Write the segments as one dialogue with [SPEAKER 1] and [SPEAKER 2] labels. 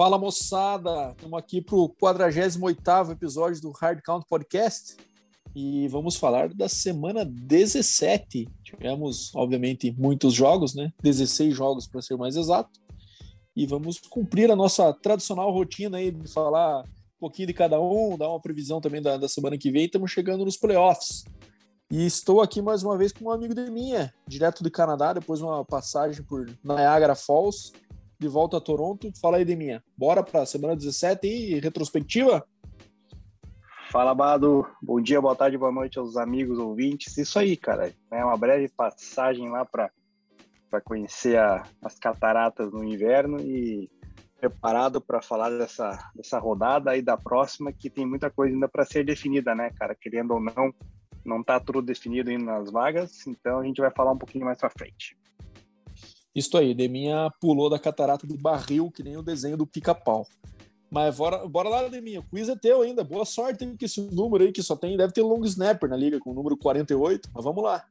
[SPEAKER 1] Fala moçada, estamos aqui para o 48 episódio do Hard Count Podcast e vamos falar da semana 17. Tivemos, obviamente, muitos jogos, né? 16 jogos para ser mais exato. E vamos cumprir a nossa tradicional rotina aí de falar um pouquinho de cada um, dar uma previsão também da, da semana que vem. Estamos chegando nos playoffs. E estou aqui mais uma vez com um amigo de minha, direto do Canadá, depois de uma passagem por Niagara Falls, de volta a Toronto. Fala aí de minha. Bora para a semana 17 e retrospectiva?
[SPEAKER 2] Fala, Bado. Bom dia, boa tarde, boa noite aos amigos ouvintes. Isso aí, cara. É uma breve passagem lá para conhecer a, as cataratas no inverno e preparado para falar dessa, dessa rodada e da próxima, que tem muita coisa ainda para ser definida, né, cara? Querendo ou não, não está tudo definido ainda nas vagas, então a gente vai falar um pouquinho mais para frente.
[SPEAKER 1] Isso aí, Deminha pulou da catarata de barril, que nem o desenho do pica-pau. Mas bora, bora lá, Deminha. O quiz é teu ainda. Boa sorte com esse número aí, que só tem, deve ter long snapper na liga, com o número 48. Mas vamos lá.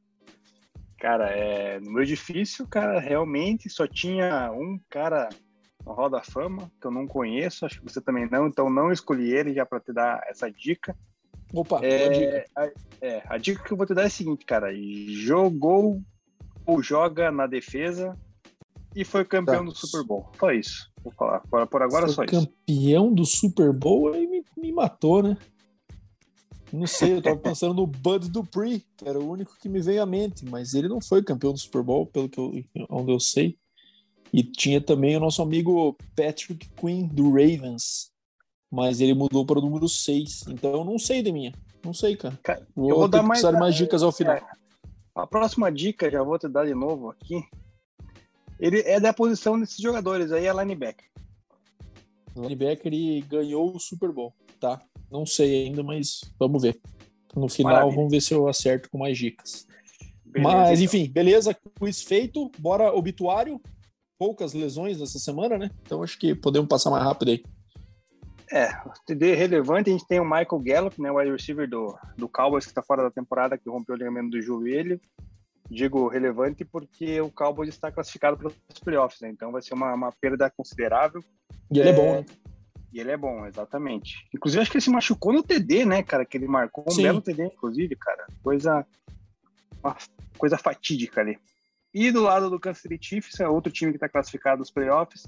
[SPEAKER 2] Cara, é número difícil, cara. Realmente só tinha um cara no Roda da Fama, que eu não conheço, acho que você também não, então não escolhi ele já para te dar essa dica.
[SPEAKER 1] Opa,
[SPEAKER 2] é, dica. A, é, a dica que eu vou te dar é a seguinte, cara. Jogou ou joga na defesa e foi campeão tá. do Super Bowl. Só isso. Vou falar. Por, por agora, foi só
[SPEAKER 1] campeão isso. Campeão do Super Bowl aí me, me matou, né? Não sei, eu tava pensando no Bud Dupree, que era o único que me veio à mente, mas ele não foi campeão do Super Bowl, pelo que eu, onde eu sei. E tinha também o nosso amigo Patrick Quinn, do Ravens, mas ele mudou para o número 6. Então eu não sei de minha. Não sei, cara. cara
[SPEAKER 2] vou eu vou dar mais,
[SPEAKER 1] mais dicas ao final. É,
[SPEAKER 2] a próxima dica, já vou te dar de novo aqui. Ele é da posição desses jogadores aí, é linebacker.
[SPEAKER 1] Linebacker e ganhou o Super Bowl, tá? Não sei ainda, mas vamos ver. No final, Maravilha. vamos ver se eu acerto com mais dicas. Beleza, mas, então. enfim, beleza, quiz feito. Bora, obituário. Poucas lesões nessa semana, né? Então acho que podemos passar mais rápido aí.
[SPEAKER 2] É, TD relevante, a gente tem o Michael Gallup, né, o wide receiver do, do Cowboys, que está fora da temporada, que rompeu o ligamento do joelho. Digo relevante porque o Cowboys está classificado para os playoffs, né? Então vai ser uma, uma perda considerável.
[SPEAKER 1] E ele é, é bom, né?
[SPEAKER 2] E ele é bom, exatamente. Inclusive, acho que ele se machucou no TD, né, cara? Que ele marcou um Sim. belo TD, inclusive, cara. Coisa. Uma coisa fatídica ali. E do lado do Kansas City Chiefs, é outro time que está classificado nos playoffs,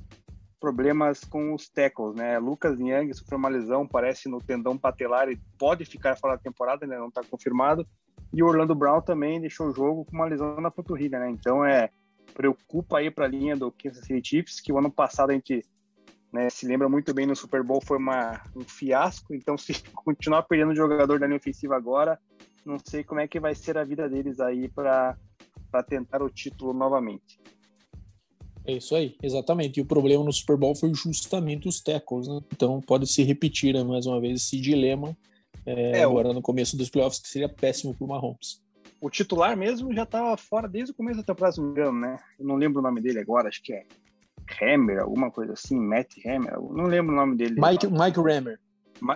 [SPEAKER 2] problemas com os tackles, né? Lucas Young sofreu uma lesão, parece no tendão patelar e pode ficar fora da temporada, né? Não está confirmado. E o Orlando Brown também deixou o jogo com uma lesão na panturrilha, né? Então é preocupa aí para a linha do Kansas City Chiefs, que o ano passado a gente né, se lembra muito bem no Super Bowl foi uma, um fiasco. Então se continuar perdendo jogador da linha ofensiva agora, não sei como é que vai ser a vida deles aí para tentar o título novamente.
[SPEAKER 1] É isso aí, exatamente. E o problema no Super Bowl foi justamente os tackles, né? Então pode se repetir né, mais uma vez esse dilema é, é, agora no começo dos playoffs, que seria péssimo para o Mahomes.
[SPEAKER 2] O titular mesmo já estava fora desde o começo da temporada, se não me engano, né? Eu não lembro o nome dele agora, acho que é Hammer, alguma coisa assim, Matt Hammer, não lembro o nome dele.
[SPEAKER 1] Mike, Mike Hammer.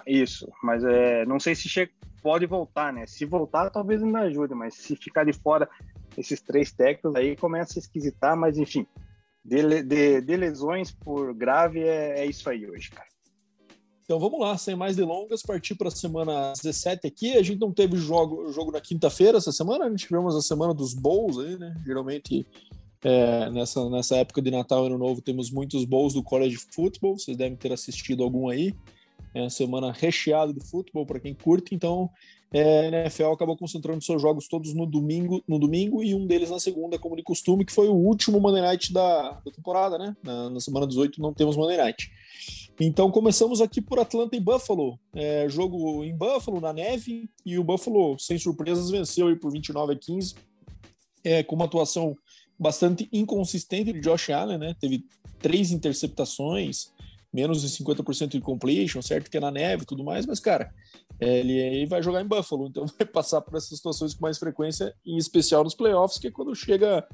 [SPEAKER 2] Isso, mas é, não sei se chega, pode voltar, né? Se voltar, talvez ainda ajude, mas se ficar de fora esses três técnicos, aí começa a esquisitar, mas enfim, de, de, de lesões por grave é, é, isso aí hoje, cara.
[SPEAKER 1] Então vamos lá, sem mais delongas, partir para a semana 17 aqui. A gente não teve jogo, jogo na quinta-feira essa semana, a gente tivemos a semana dos bowls aí, né? Geralmente é, nessa, nessa época de Natal e Ano Novo temos muitos bowls do college football, vocês devem ter assistido algum aí. É uma semana recheada de futebol para quem curte, então é, a NFL acabou concentrando seus jogos todos no domingo, no domingo e um deles na segunda, como de costume, que foi o último Monday Night da, da temporada, né? Na, na, semana 18 não temos Monday Night. Então começamos aqui por Atlanta e Buffalo, é, jogo em Buffalo, na neve, e o Buffalo, sem surpresas, venceu aí por 29 a 15, é, com uma atuação bastante inconsistente de Josh Allen, né? Teve três interceptações, menos de 50% de completion, certo que é na neve e tudo mais, mas, cara, é, ele aí vai jogar em Buffalo, então vai passar por essas situações com mais frequência, em especial nos playoffs, que é quando chega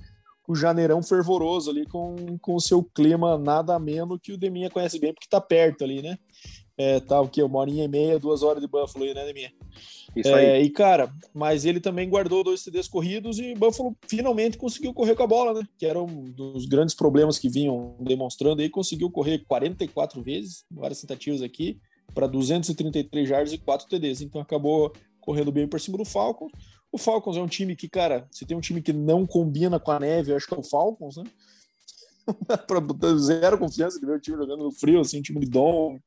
[SPEAKER 1] o janeirão fervoroso ali com, o seu clima nada menos que o Deminha conhece bem, porque tá perto ali, né? É, tá o quê? Uma horinha e meia, duas horas de Buffalo aí, né, Deminha? Isso é, aí. E, cara, mas ele também guardou dois CDs corridos e Buffalo finalmente conseguiu correr com a bola, né? Que era um dos grandes problemas que vinham demonstrando aí. Conseguiu correr 44 vezes, várias tentativas aqui, para 233 yards e 4 TDs. Então acabou correndo bem por cima do Falcons. O Falcons é um time que, cara, se tem um time que não combina com a neve, eu acho que é o Falcons, né? para botar zero confiança de ver o time jogando no frio, assim, um time de dom,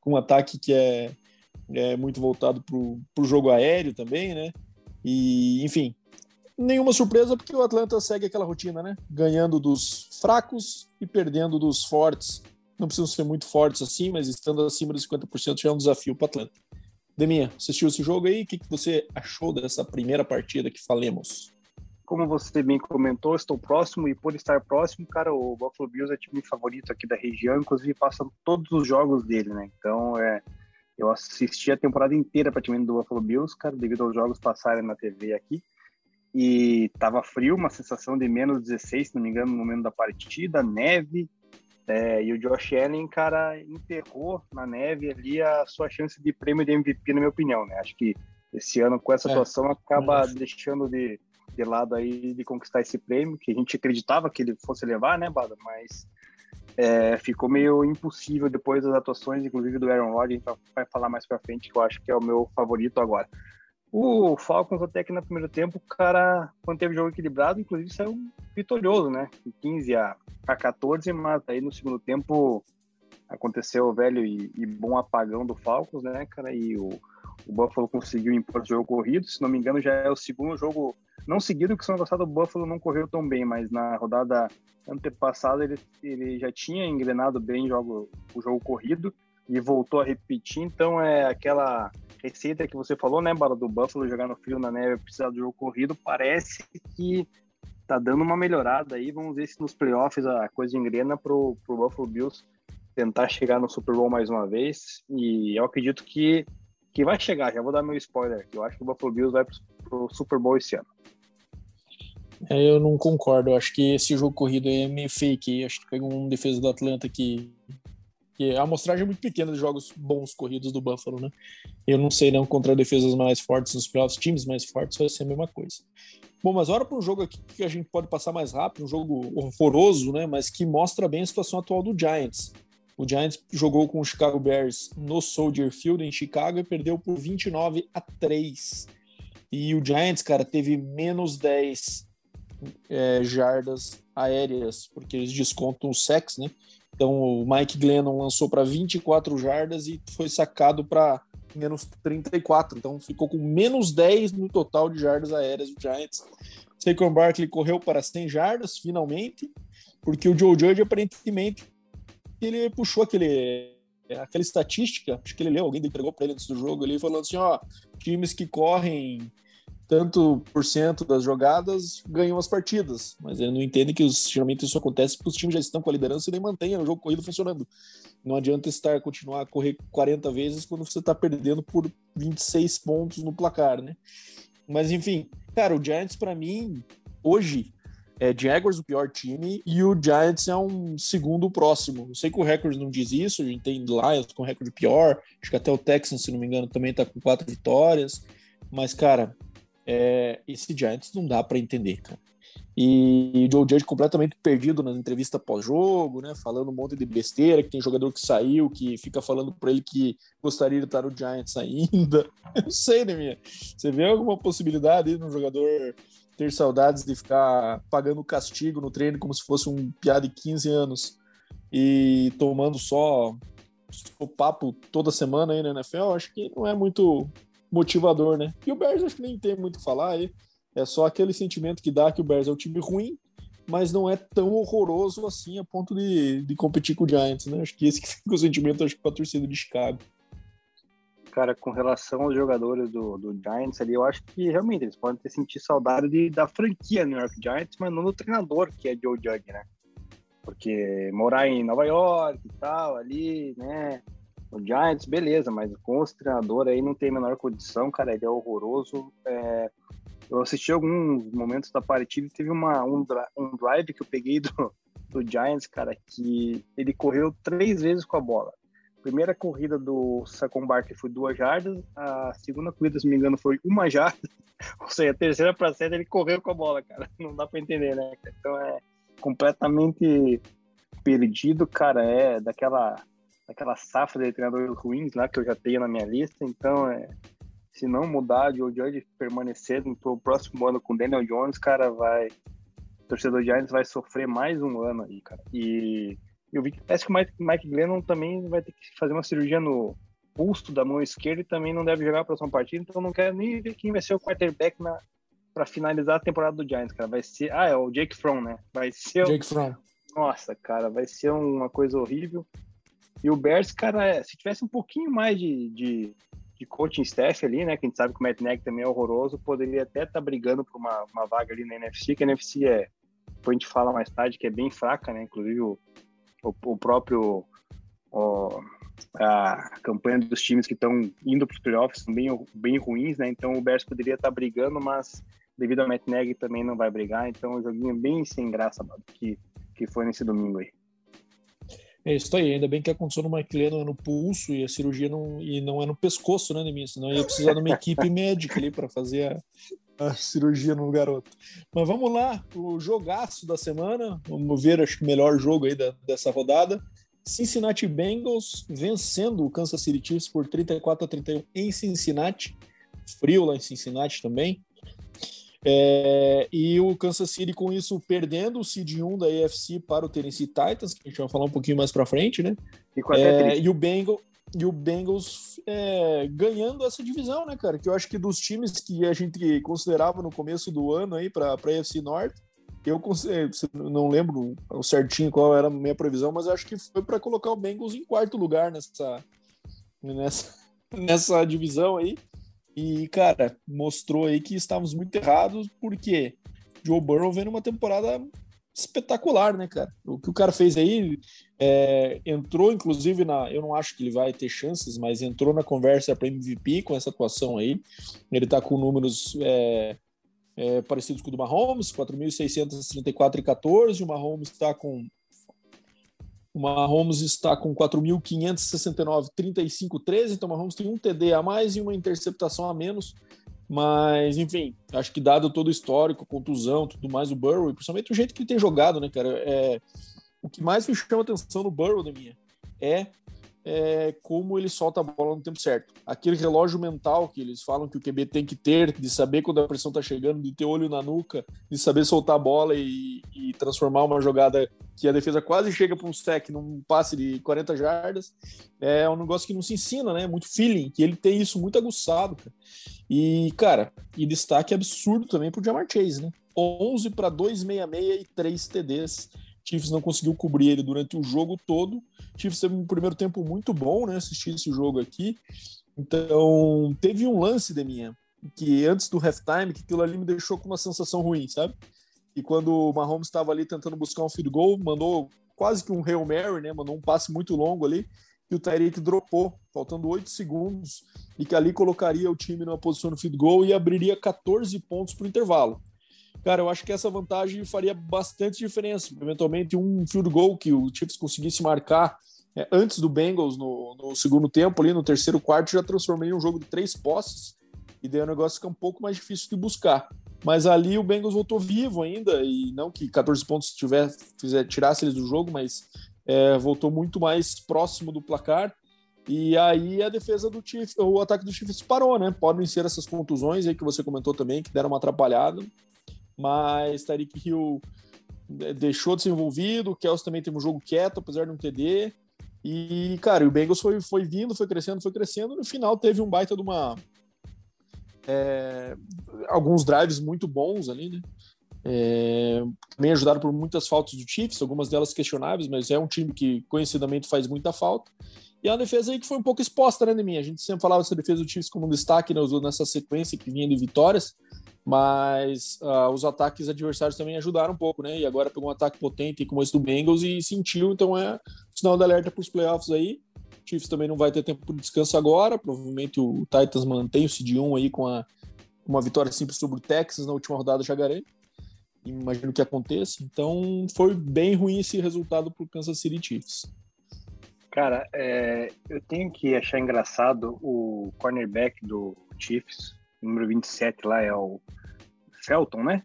[SPEAKER 1] com um ataque que é é muito voltado para o jogo aéreo também, né? E, enfim, nenhuma surpresa porque o Atlanta segue aquela rotina, né? Ganhando dos fracos e perdendo dos fortes. Não precisam ser muito fortes assim, mas estando acima dos 50% já é um desafio para o Atlanta. Deminha, assistiu esse jogo aí? O que, que você achou dessa primeira partida que falemos?
[SPEAKER 2] Como você bem comentou, estou próximo e por estar próximo, cara, o Buffalo Bills é time favorito aqui da região, inclusive passam todos os jogos dele, né? Então é eu assisti a temporada inteira praticamente do Buffalo Bills, cara, devido aos jogos passarem na TV aqui. E tava frio, uma sensação de menos 16, se não me engano, no momento da partida, neve. É, e o Josh Allen, cara, enterrou na neve ali a sua chance de prêmio de MVP, na minha opinião, né? Acho que esse ano, com essa é, atuação, acaba deixando de, de lado aí de conquistar esse prêmio, que a gente acreditava que ele fosse levar, né, Bada? Mas é, ficou meio impossível depois das atuações, inclusive do Aaron Rodgers, a gente vai falar mais pra frente, que eu acho que é o meu favorito agora. O Falcons até que no primeiro tempo, o cara, quando teve jogo equilibrado, inclusive saiu vitorioso, né? 15 a, a 14, mas aí no segundo tempo aconteceu o velho e, e bom apagão do Falcons, né, cara? E o, o Buffalo conseguiu impor o jogo corrido, se não me engano, já é o segundo jogo não seguido, que semana passada o Buffalo não correu tão bem, mas na rodada antepassada ele, ele já tinha engrenado bem jogo, o jogo corrido e voltou a repetir. Então é aquela receita que você falou, né, Bala, do Buffalo jogar no frio na neve, precisar do jogo corrido, parece que tá dando uma melhorada aí. Vamos ver se nos playoffs a coisa engrena pro, pro Buffalo Bills tentar chegar no Super Bowl mais uma vez. E eu acredito que, que vai chegar. Já vou dar meu spoiler. Eu acho que o Buffalo Bills vai pro Super Bowl esse ano.
[SPEAKER 1] É, eu não concordo. Eu acho que esse jogo corrido aí é meio fake. Eu acho que pegou um defesa do Atlanta que, que a amostragem é muito pequena de jogos bons corridos do Buffalo, né? Eu não sei não contra defesas mais fortes nos playoffs, times mais fortes vai ser a mesma coisa. Bom, mas hora para um jogo aqui que a gente pode passar mais rápido, um jogo horroroso, né? Mas que mostra bem a situação atual do Giants. O Giants jogou com o Chicago Bears no Soldier Field em Chicago e perdeu por 29 a 3. E o Giants, cara, teve menos 10 é, jardas aéreas, porque eles descontam o sex, né? Então o Mike Glennon lançou para 24 jardas e foi sacado para menos 34. Então ficou com menos 10 no total de jardas aéreas o Giants. Saquon Barkley correu para 100 jardas finalmente, porque o Joe Judge aparentemente ele puxou aquele aquela estatística, acho que ele leu, alguém entregou para ele antes do jogo, ele falando assim, ó, times que correm tanto por cento das jogadas ganham as partidas. Mas ele não entende que geralmente isso acontece porque os times já estão com a liderança e nem mantêm o jogo corrido funcionando. Não adianta estar continuar a correr 40 vezes quando você está perdendo por 26 pontos no placar, né? Mas enfim, cara, o Giants para mim hoje é Jaguars o pior time e o Giants é um segundo próximo. Eu sei que o recorde não diz isso, a gente tem Lions com recorde pior, acho que até o Texans, se não me engano, também tá com quatro vitórias. Mas, cara, é, esse Giants não dá para entender, cara. E o Joe Judge completamente perdido na entrevista pós-jogo, né? Falando um monte de besteira, que tem jogador que saiu, que fica falando para ele que gostaria de estar no Giants ainda. Eu não sei, né, minha? Você vê alguma possibilidade no jogador ter saudades de ficar pagando castigo no treino como se fosse um piada de 15 anos e tomando só o papo toda semana aí na NFL? Acho que não é muito motivador, né? E o Bears acho que nem tem muito o que falar aí. É só aquele sentimento que dá que o Bears é um time ruim, mas não é tão horroroso assim a ponto de, de competir com o Giants, né? Acho que esse que fica o sentimento acho que para a torcida de Chicago.
[SPEAKER 2] Cara, com relação aos jogadores do, do Giants ali, eu acho que realmente eles podem ter sentido saudade de, da franquia New York Giants, mas não do treinador, que é Joe Judge, né? Porque morar em Nova York e tal, ali, né? O Giants, beleza, mas com os treinadores aí não tem a menor condição, cara, ele é horroroso. É, eu assisti alguns momentos da partida e teve uma, um, um drive que eu peguei do, do Giants, cara, que ele correu três vezes com a bola. primeira corrida do Sacon Barkley foi duas jardas, a segunda corrida, se não me engano, foi uma jarda. Ou seja, a terceira para sete ele correu com a bola, cara. Não dá para entender, né? Então é completamente perdido, cara. É daquela, daquela safra de treinadores ruins lá que eu já tenho na minha lista. Então é. Se não mudar de o Judge permanecer no próximo ano com Daniel Jones, cara, vai. O torcedor Giants vai sofrer mais um ano aí, cara. E eu vi que parece que o Mike, Mike Glennon também vai ter que fazer uma cirurgia no pulso da mão esquerda e também não deve jogar a próxima partida, então não quero nem ver quem vai ser o quarterback na para finalizar a temporada do Giants, cara. Vai ser, ah, é o Jake Fromm, né? Vai ser
[SPEAKER 1] Jake Fromm.
[SPEAKER 2] Nossa, cara, vai ser uma coisa horrível. E o Bears, cara, é, se tivesse um pouquinho mais de, de, de, coaching staff ali, né? Que a gente sabe que o Matt também é horroroso, poderia até estar tá brigando por uma, uma vaga ali na NFC, que a NFC é, depois a gente fala mais tarde, que é bem fraca, né? Inclusive o, o, o próprio o, a campanha dos times que estão indo para os playoffs são bem, bem ruins, né? Então o Bears poderia estar tá brigando, mas devido ao Matt também não vai brigar. Então o joguinho bem sem graça que, que foi nesse domingo aí.
[SPEAKER 1] É isso aí, ainda bem que aconteceu no Mike Lennon no pulso e a cirurgia não, e não é no pescoço, né, Neminha? Senão ia precisar de uma equipe médica ali para fazer a, a, cirurgia no garoto. Mas vamos lá, o jogaço da semana, vamos ver, acho que o melhor jogo aí da, dessa rodada. Cincinnati Bengals vencendo o Kansas City Chiefs por 34 a 31 em Cincinnati. Frio lá em Cincinnati também. É, e o Kansas City com isso perdendo o seed 1 da AFC para o Tennessee Titans, que a gente vai falar um pouquinho mais para frente, né? É, e o Bengals e o Bengals é, ganhando essa divisão, né, cara? Que eu acho que dos times que a gente considerava no começo do ano aí para a AFC Norte, eu não lembro certinho qual era a minha previsão, mas acho que foi para colocar o Bengals em quarto lugar nessa, nessa, nessa divisão aí. E, cara, mostrou aí que estávamos muito errados, porque Joe Burrow vem numa temporada espetacular, né, cara? O que o cara fez aí, é, entrou inclusive na. Eu não acho que ele vai ter chances, mas entrou na conversa para MVP com essa atuação aí. Ele tá com números é, é, parecidos com o do Mahomes, 4.634 e 14. O Mahomes está com o Mahomes está com 4.569, 35, 13. Então, o Mahomes tem um TD a mais e uma interceptação a menos. Mas, enfim, acho que dado todo o histórico, contusão, tudo mais, o Burrow, e principalmente o jeito que ele tem jogado, né, cara? É, o que mais me chama atenção no Burrow, da minha, é é, como ele solta a bola no tempo certo. Aquele relógio mental que eles falam que o QB tem que ter, de saber quando a pressão está chegando, de ter olho na nuca, de saber soltar a bola e, e transformar uma jogada que a defesa quase chega para um stack num passe de 40 jardas, é um negócio que não se ensina, né? Muito feeling, que ele tem isso muito aguçado. Cara. E, cara, e destaque absurdo também para o Jamar Chase, né? 11 para 266 e 3 TDs Chiefs não conseguiu cobrir ele durante o jogo todo. Chiefs teve um primeiro tempo muito bom, né? Assistir esse jogo aqui. Então, teve um lance de minha que antes do halftime, que aquilo ali me deixou com uma sensação ruim, sabe? E quando o Mahomes estava ali tentando buscar um field goal, mandou quase que um Hail Mary, né? Mandou um passe muito longo ali, e o Tyreek dropou, faltando 8 segundos, e que ali colocaria o time numa posição no field goal e abriria 14 pontos para o intervalo. Cara, eu acho que essa vantagem faria bastante diferença. Eventualmente, um field goal que o Chiefs conseguisse marcar é, antes do Bengals no, no, segundo tempo, ali no terceiro quarto, já transformei em um jogo de três posses e daí o negócio fica um pouco mais difícil de buscar. Mas ali o Bengals voltou vivo ainda, e não que 14 pontos tiver, fizer, tirasse eles do jogo, mas é, voltou muito mais próximo do placar. E aí a defesa do Chiefs, o ataque do Chiefs parou, né? Podem ser essas contusões aí que você comentou também, que deram uma atrapalhada mas Tyreek Hill é, deixou de ser envolvido, o Kelsey também teve um jogo quieto, apesar de um TD, e, cara, o Bengals foi, foi vindo, foi crescendo, foi crescendo, no final teve um baita de uma... É, alguns drives muito bons ali, né? É, também ajudado por muitas faltas do Chiefs, algumas delas questionáveis, mas é um time que conhecidamente faz muita falta. E é uma defesa aí que foi um pouco exposta, né, Neminha? A gente sempre falava dessa defesa do Chiefs como um destaque né, nessa sequência que vinha de vitórias, mas uh, os ataques adversários também ajudaram um pouco, né? E agora pegou um ataque potente como esse do Bengals e sentiu, então é sinal de alerta para os playoffs aí. O Chiefs também não vai ter tempo de descanso agora, provavelmente o Titans mantém o seed 1 aí com a, uma vitória simples sobre o Texas na última rodada já garante. Imagino que aconteça. Então foi bem ruim esse resultado para o Kansas City Chiefs.
[SPEAKER 2] Cara, é, eu tenho que achar engraçado o cornerback do Chiefs, número 27 lá, é o Felton, né?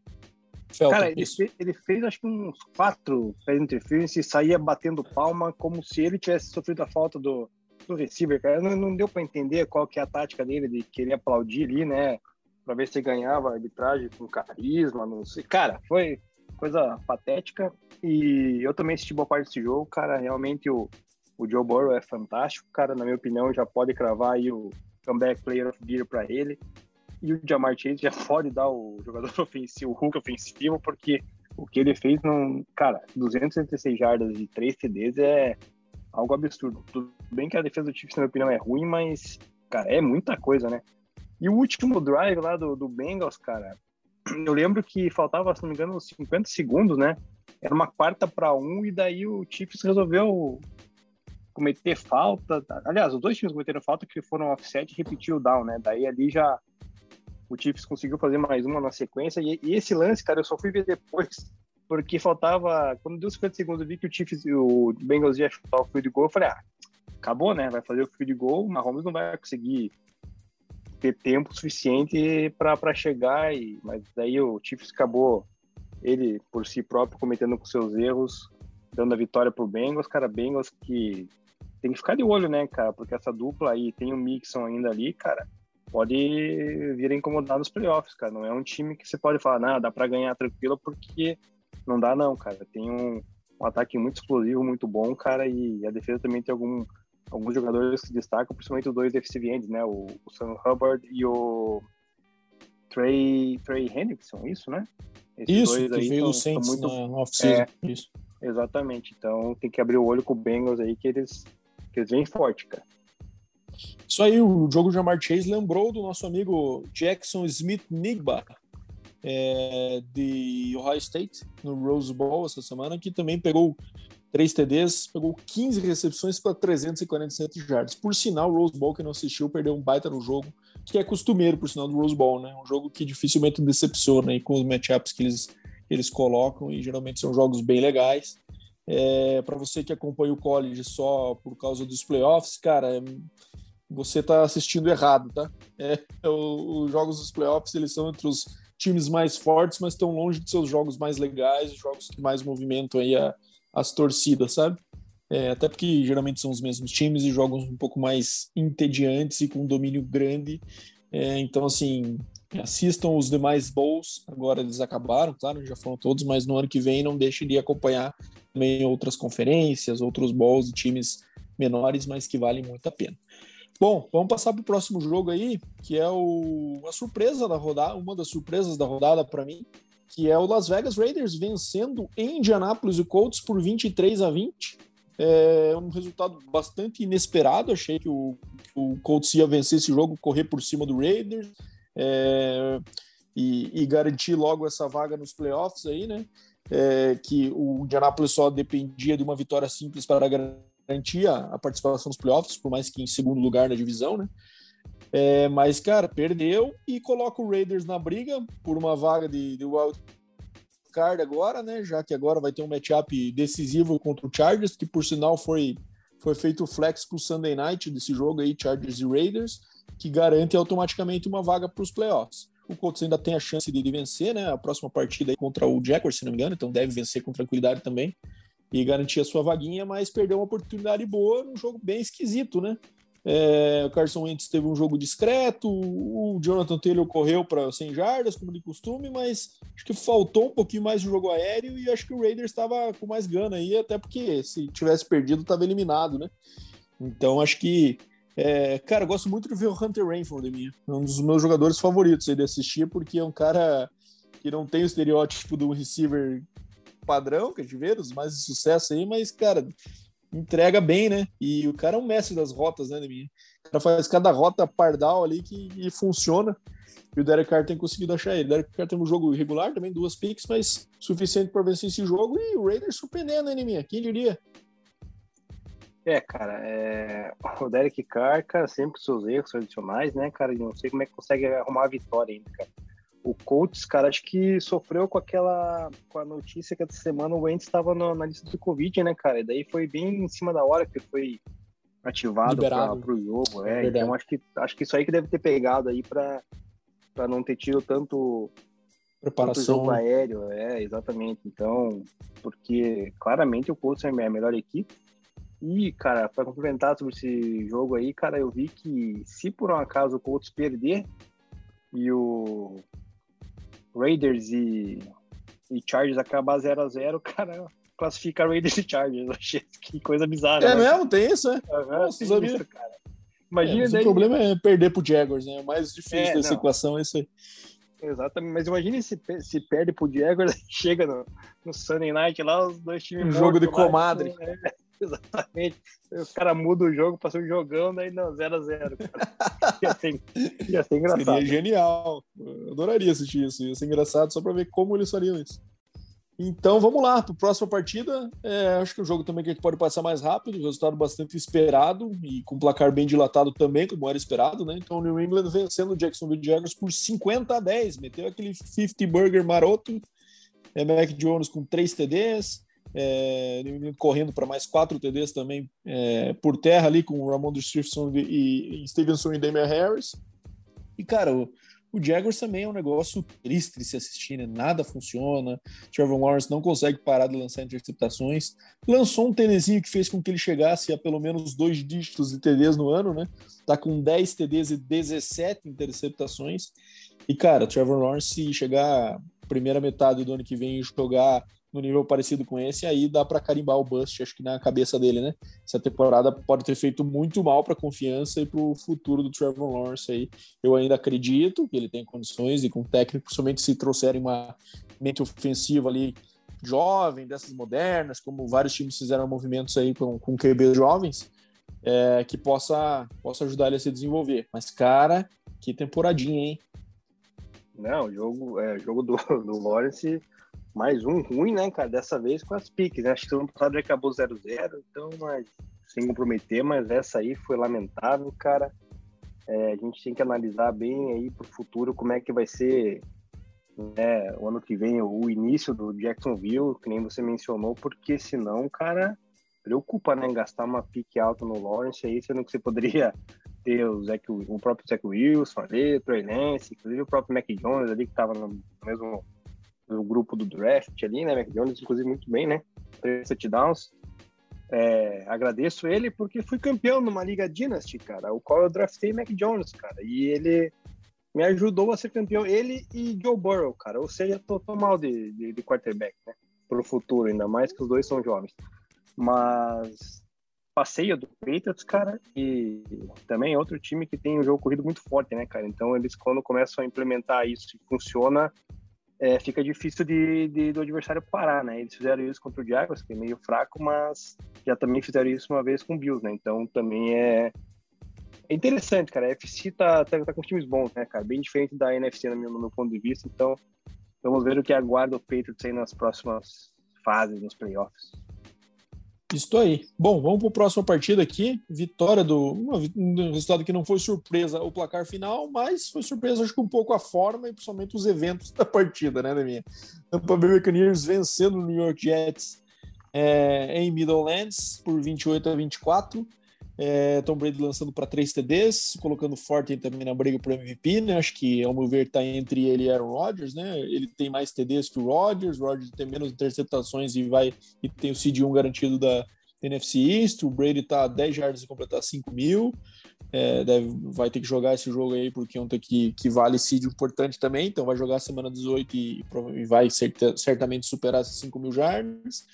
[SPEAKER 2] Felton, Cara, ele fez, ele fez, acho que uns quatro fez interference e saía batendo palma como se ele tivesse sofrido a falta do, do receiver, cara. Não, não deu para entender qual que é a tática dele de querer aplaudir ali, né? Para ver se ganhava arbitragem com carisma, não sei. Cara, foi coisa patética. E eu também assisti boa parte desse jogo, cara. Realmente o, o Joe Burrow é fantástico, cara. Na minha opinião, já pode cravar aí o comeback player of the year para ele. E o Jamar Chase já pode dar o jogador ofensivo, o Hulk ofensivo, porque o que ele fez. Cara, 266 jardas e 3 TDs é algo absurdo. Tudo bem que a defesa do Chiefs, na minha opinião, é ruim, mas, cara, é muita coisa, né? E o último drive lá do, do Bengals, cara, eu lembro que faltava, se não me engano, 50 segundos, né? Era uma quarta para um, e daí o Chiefs resolveu cometer falta. Aliás, os dois times cometeram falta que foram offset e repetiu o down, né? Daí ali já o Chiefs conseguiu fazer mais uma na sequência. E, e, esse lance, cara, eu só fui ver depois, porque faltava. Quando deu 50 segundos, eu vi que o Chiefs, o Bengals ia chutar o field goal. Eu falei, ah, acabou, né? Vai fazer o field goal, o Mahomes não vai conseguir ter tempo suficiente para chegar. E, mas daí o Chiefs acabou, ele por si próprio, cometendo com seus erros, dando a vitória pro Bengals. Cara, Bengals que tem que ficar de olho, né, cara? Porque essa dupla aí tem o Mixon ainda ali, cara. Pode vir a incomodar nos playoffs, cara. Não é um time que você pode falar, nada, dá para ganhar tranquilo, porque não dá, não, cara. Tem um, um ataque muito explosivo, muito bom, cara, e a defesa também tem algum, alguns jogadores que destacam, principalmente os dois defensive ends, né? O, o Sam Hubbard e o Trey, Trey Hendrickson, isso, né?
[SPEAKER 1] Esses isso, dois aí veio são, o muito... na off-season, é, isso.
[SPEAKER 2] Exatamente. Então tem que abrir o olho com o Bengals aí, que eles que eles vêm forte, cara.
[SPEAKER 1] Isso aí, o jogo de Jamar Chase lembrou do nosso amigo Jackson Smith Nigba, é, de Ohio State, no Rose Bowl essa semana, que também pegou 3 TDs, pegou 15 recepções para 347 jardas. Por sinal, o Rose Bowl, que não assistiu, perdeu um baita no jogo, que é costumeiro, por sinal, do Rose Bowl, né? Um jogo que dificilmente decepciona aí, com os matchups que eles, que eles colocam, e geralmente são jogos bem legais. É, para você que acompanha o college só por causa dos playoffs, cara, você está assistindo errado, tá? É, os jogos dos playoffs eles são entre os times mais fortes, mas estão longe de seus jogos mais legais, jogos que mais movimentam aí a, as torcidas, sabe? É, até porque geralmente são os mesmos times e jogos um pouco mais entediantes e com domínio grande. É, então, assim, assistam os demais bowls. Agora eles acabaram, claro, já foram todos, mas no ano que vem não deixe de acompanhar também outras conferências, outros bowls de times menores, mas que valem muito a pena. Bom, vamos passar para o próximo jogo aí, que é o, a surpresa da rodada, uma das surpresas da rodada para mim, que é o Las Vegas Raiders vencendo em Indianápolis o Colts por 23 a 20. É um resultado bastante inesperado. Achei que o, o Colts ia vencer esse jogo, correr por cima do Raiders é, e, e, garantir logo essa vaga nos playoffs aí, né? É, que o Indianapolis só dependia de uma vitória simples para garantir a, participação nos playoffs, por mais que em segundo lugar na divisão, né? É, mas, cara, perdeu e coloca o Raiders na briga por uma vaga de, de wild card agora, né? Já que agora vai ter um matchup decisivo contra o Chargers, que por sinal foi, foi feito flex para o Sunday Night desse jogo aí, Chargers e Raiders, que garante automaticamente uma vaga para os playoffs. O Colts ainda tem a chance de, vencer, né? A próxima partida aí contra o Jaguars, se não me engano, então deve vencer com tranquilidade também e garantir a sua vaguinha, mas perdeu uma oportunidade boa num jogo bem esquisito, né? É, o Carson Wentz teve um jogo discreto, o Jonathan Taylor correu para 100 jardas, como de costume, mas acho que faltou um pouquinho mais de jogo aéreo e acho que o Raiders estava com mais gana aí, até porque se tivesse perdido, estava eliminado, né? Então acho que é, cara, eu gosto muito de ver o Hunter Rainford, mim. É um dos meus jogadores favoritos aí de assistir, porque é um cara que não tem o estereótipo do receiver padrão que a gente vê, os mais de sucesso aí, mas, cara, entrega bem, né? E o cara é um mestre das rotas, né, mim? O cara faz cada rota pardal ali que e funciona. E o Derek Carr tem conseguido achar ele. O Derek Carr tem um jogo irregular, também duas picks, mas suficiente para vencer esse jogo. E o Raiders surpreendendo, né, minha? Quem diria?
[SPEAKER 2] É, cara, é... o Derek Carr, cara, sempre com seus erros tradicionais, né, cara? E não sei como é que consegue arrumar a vitória ainda, cara. O Colts, cara, acho que sofreu com aquela. com a notícia que essa semana o Wentz estava na lista do Covid, né, cara? E daí foi bem em cima da hora que foi ativado para o jogo. É, então acho que, acho que isso aí que deve ter pegado aí para não ter tido tanto
[SPEAKER 1] preparação tanto
[SPEAKER 2] jogo aéreo. É, exatamente. Então, porque claramente o Colts é a melhor equipe. E, cara, para complementar sobre esse jogo aí, cara, eu vi que se por um acaso o Colts perder e o Raiders e, e Chargers acabar 0 a 0 cara, classifica Raiders e Chargers. Achei que coisa bizarra.
[SPEAKER 1] É né? mesmo? Tem isso, é? Uhum, Nossa, tem isso, cara. Imagina é, daí... O problema é perder pro Jaguars, né? O mais difícil é, dessa não. equação é isso aí.
[SPEAKER 2] Exatamente, mas imagine se, se perde pro Jaguars, chega no, no Sunday Night lá, os dois times.
[SPEAKER 1] Um jogo de comadre.
[SPEAKER 2] Lá, é, exatamente. Os caras mudam o jogo, passam um jogão, daí não, 0x0. Ia, ser, ia ser engraçado.
[SPEAKER 1] Seria genial. Eu adoraria assistir isso. Ia ser engraçado só pra ver como eles fariam isso. Então vamos lá, para a próxima partida. É, acho que o jogo também que a gente pode passar mais rápido, resultado bastante esperado e com placar bem dilatado também, como era esperado, né? Então o New England vencendo o Jacksonville Jaguars por 50 a 10, meteu aquele 50 burger maroto. É, Mac Jones com 3 TDs, é, correndo para mais 4 TDs também é, por terra ali com o Ramon Stevenson e, e Stevenson e Damian Harris. E cara, o, o Jaguars também é um negócio triste de se assistir, né? Nada funciona. Trevor Lawrence não consegue parar de lançar interceptações. Lançou um TDzinho que fez com que ele chegasse a pelo menos dois dígitos de TDs no ano, né? Tá com 10 TDs e 17 interceptações. E, cara, Trevor Lawrence, se chegar primeira metade do ano que vem jogar no nível parecido com esse, aí dá para carimbar o bust, acho que na cabeça dele, né? Essa temporada pode ter feito muito mal para a confiança e para o futuro do Trevor Lawrence aí. Eu ainda acredito que ele tem condições e com técnico, somente se trouxerem uma mente ofensiva ali jovem, dessas modernas, como vários times fizeram movimentos aí com, com QB jovens, é, que possa, possa ajudar ele a se desenvolver. Mas, cara, que temporadinha, hein?
[SPEAKER 2] Não, o jogo, é, jogo do, do Lawrence mais um ruim, né, cara? Dessa vez com as piques, né? Acho que o ano passado já acabou 0-0, então, mas sem comprometer, mas essa aí foi lamentável, cara. É, a gente tem que analisar bem aí pro futuro como é que vai ser né, o ano que vem, o início do Jacksonville, que nem você mencionou, porque senão, cara, preocupa, né, gastar uma pique alta no Lawrence aí, sendo que você poderia ter o, Zach, o próprio Zach Wilson ali, o Trey Lance, inclusive o próprio Mac Jones ali, que tava no mesmo do grupo do draft ali, né? Mac Jones, inclusive, muito bem, né? Três touchdowns. É, agradeço ele porque fui campeão numa Liga Dynasty, cara, o qual eu draftei Mac Jones, cara, e ele me ajudou a ser campeão, ele e Joe Burrow, cara, ou seja, tô, tô mal de, de, de quarterback, né, pro futuro, ainda mais que os dois são jovens, mas passeio do Patriots, cara, e também outro time que tem um jogo corrido muito forte, né, cara, então eles quando começam a implementar isso e funciona, é, fica difícil de, de, do adversário parar, né? Eles fizeram isso contra o Jaguars, que é meio fraco, mas já também fizeram isso uma vez com o Bills, né? Então também é, é interessante, cara. A FC tá, tá, tá, com times bons, né, cara? Bem diferente da NFC no meu, no meu ponto de vista. Então vamos ver o que aguarda o Patriots aí nas próximas fases, nos playoffs.
[SPEAKER 1] Isso aí. Bom, vamos para a próxima partida aqui. Vitória do. Um resultado que não foi surpresa o placar final, mas foi surpresa, acho que um pouco a forma e principalmente os eventos da partida, né, Deminha? Tampa Bay Buccaneers vencendo o New York Jets é, em Middlelands por 28 a 24. É, Tom Brady lançando para três TDs, colocando Forte também na briga para MVP, né? Acho que, ao meu ver, está entre ele e Aaron Rodgers, né? Ele tem mais TDs que o Rodgers, o Rodgers tem menos interceptações e vai e tem o CD1 garantido da NFC East. O Brady está a 10 jardas e completar 5 mil. É, deve, vai ter que jogar esse jogo aí porque ontem que, que vale seed importante também, então vai jogar semana 18 e, e vai certamente superar esses 5 mil jardas.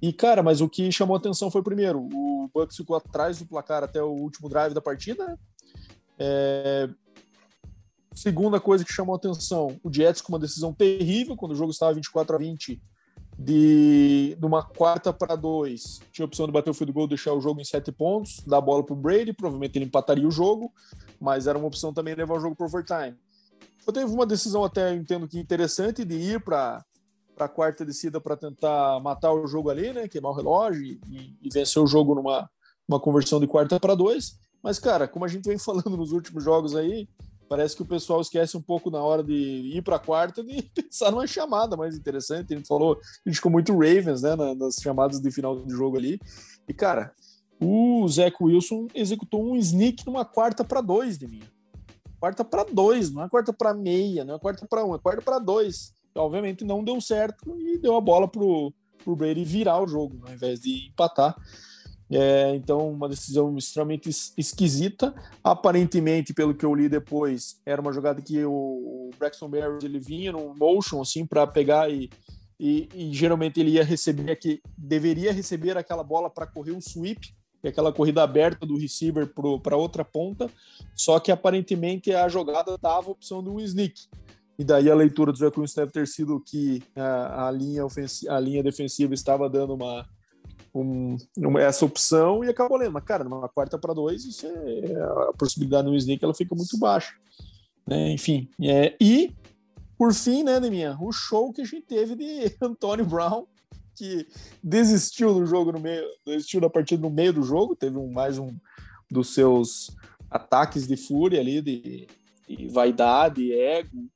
[SPEAKER 1] E, cara, mas o que chamou atenção foi, primeiro, o Bucks ficou atrás do placar até o último drive da partida, né? É... Segunda coisa que chamou atenção, o Jets com uma decisão terrível, quando o jogo estava 24 a 20, de, de uma quarta para dois, tinha a opção de bater o field goal, deixar o jogo em sete pontos, dar a bola para o Brady, provavelmente ele empataria o jogo, mas era uma opção também levar o jogo para overtime. Eu teve uma decisão até, entendo que interessante, de ir para para a quarta descida para tentar matar o jogo ali, né? Queimar o relógio e, e vencer o jogo numa uma conversão de quarta para dois. Mas, cara, como a gente vem falando nos últimos jogos aí, parece que o pessoal esquece um pouco na hora de ir para a quarta de pensar numa chamada mais interessante. A gente falou, a gente ficou muito Ravens, né, nas chamadas de final do jogo ali. E, cara, o Zach Wilson executou um sneak numa quarta para dois de minha. Quarta para dois, não é quarta para meia, não é quarta para um, é quarta para dois. Obviamente não deu certo e deu a bola pro, pro Brady virar o jogo, ao invés de empatar. É, então, uma decisão extremamente esquisita. Aparentemente, pelo que eu li depois, era uma jogada que o, Braxton Berrios ele vinha no motion assim para pegar e, e, e, geralmente ele ia receber que deveria receber aquela bola para correr o sweep, é aquela corrida aberta do receiver para outra ponta. Só que aparentemente a jogada dava a opção do sneak. E daí a leitura do Zach Wilson deve ter sido que a, a linha, a linha defensiva estava dando uma um, essa opção e acabou lendo. Mas, cara, numa quarta para dois, isso é, a possibilidade no sneak ela fica muito baixa. Né? Enfim, é, e por fim, né, Neminha, o show que a gente teve de Antônio Brown, que desistiu do jogo no meio, desistiu da partida no meio do jogo, teve um, mais um dos seus ataques de fúria ali, de, de vaidade, ego,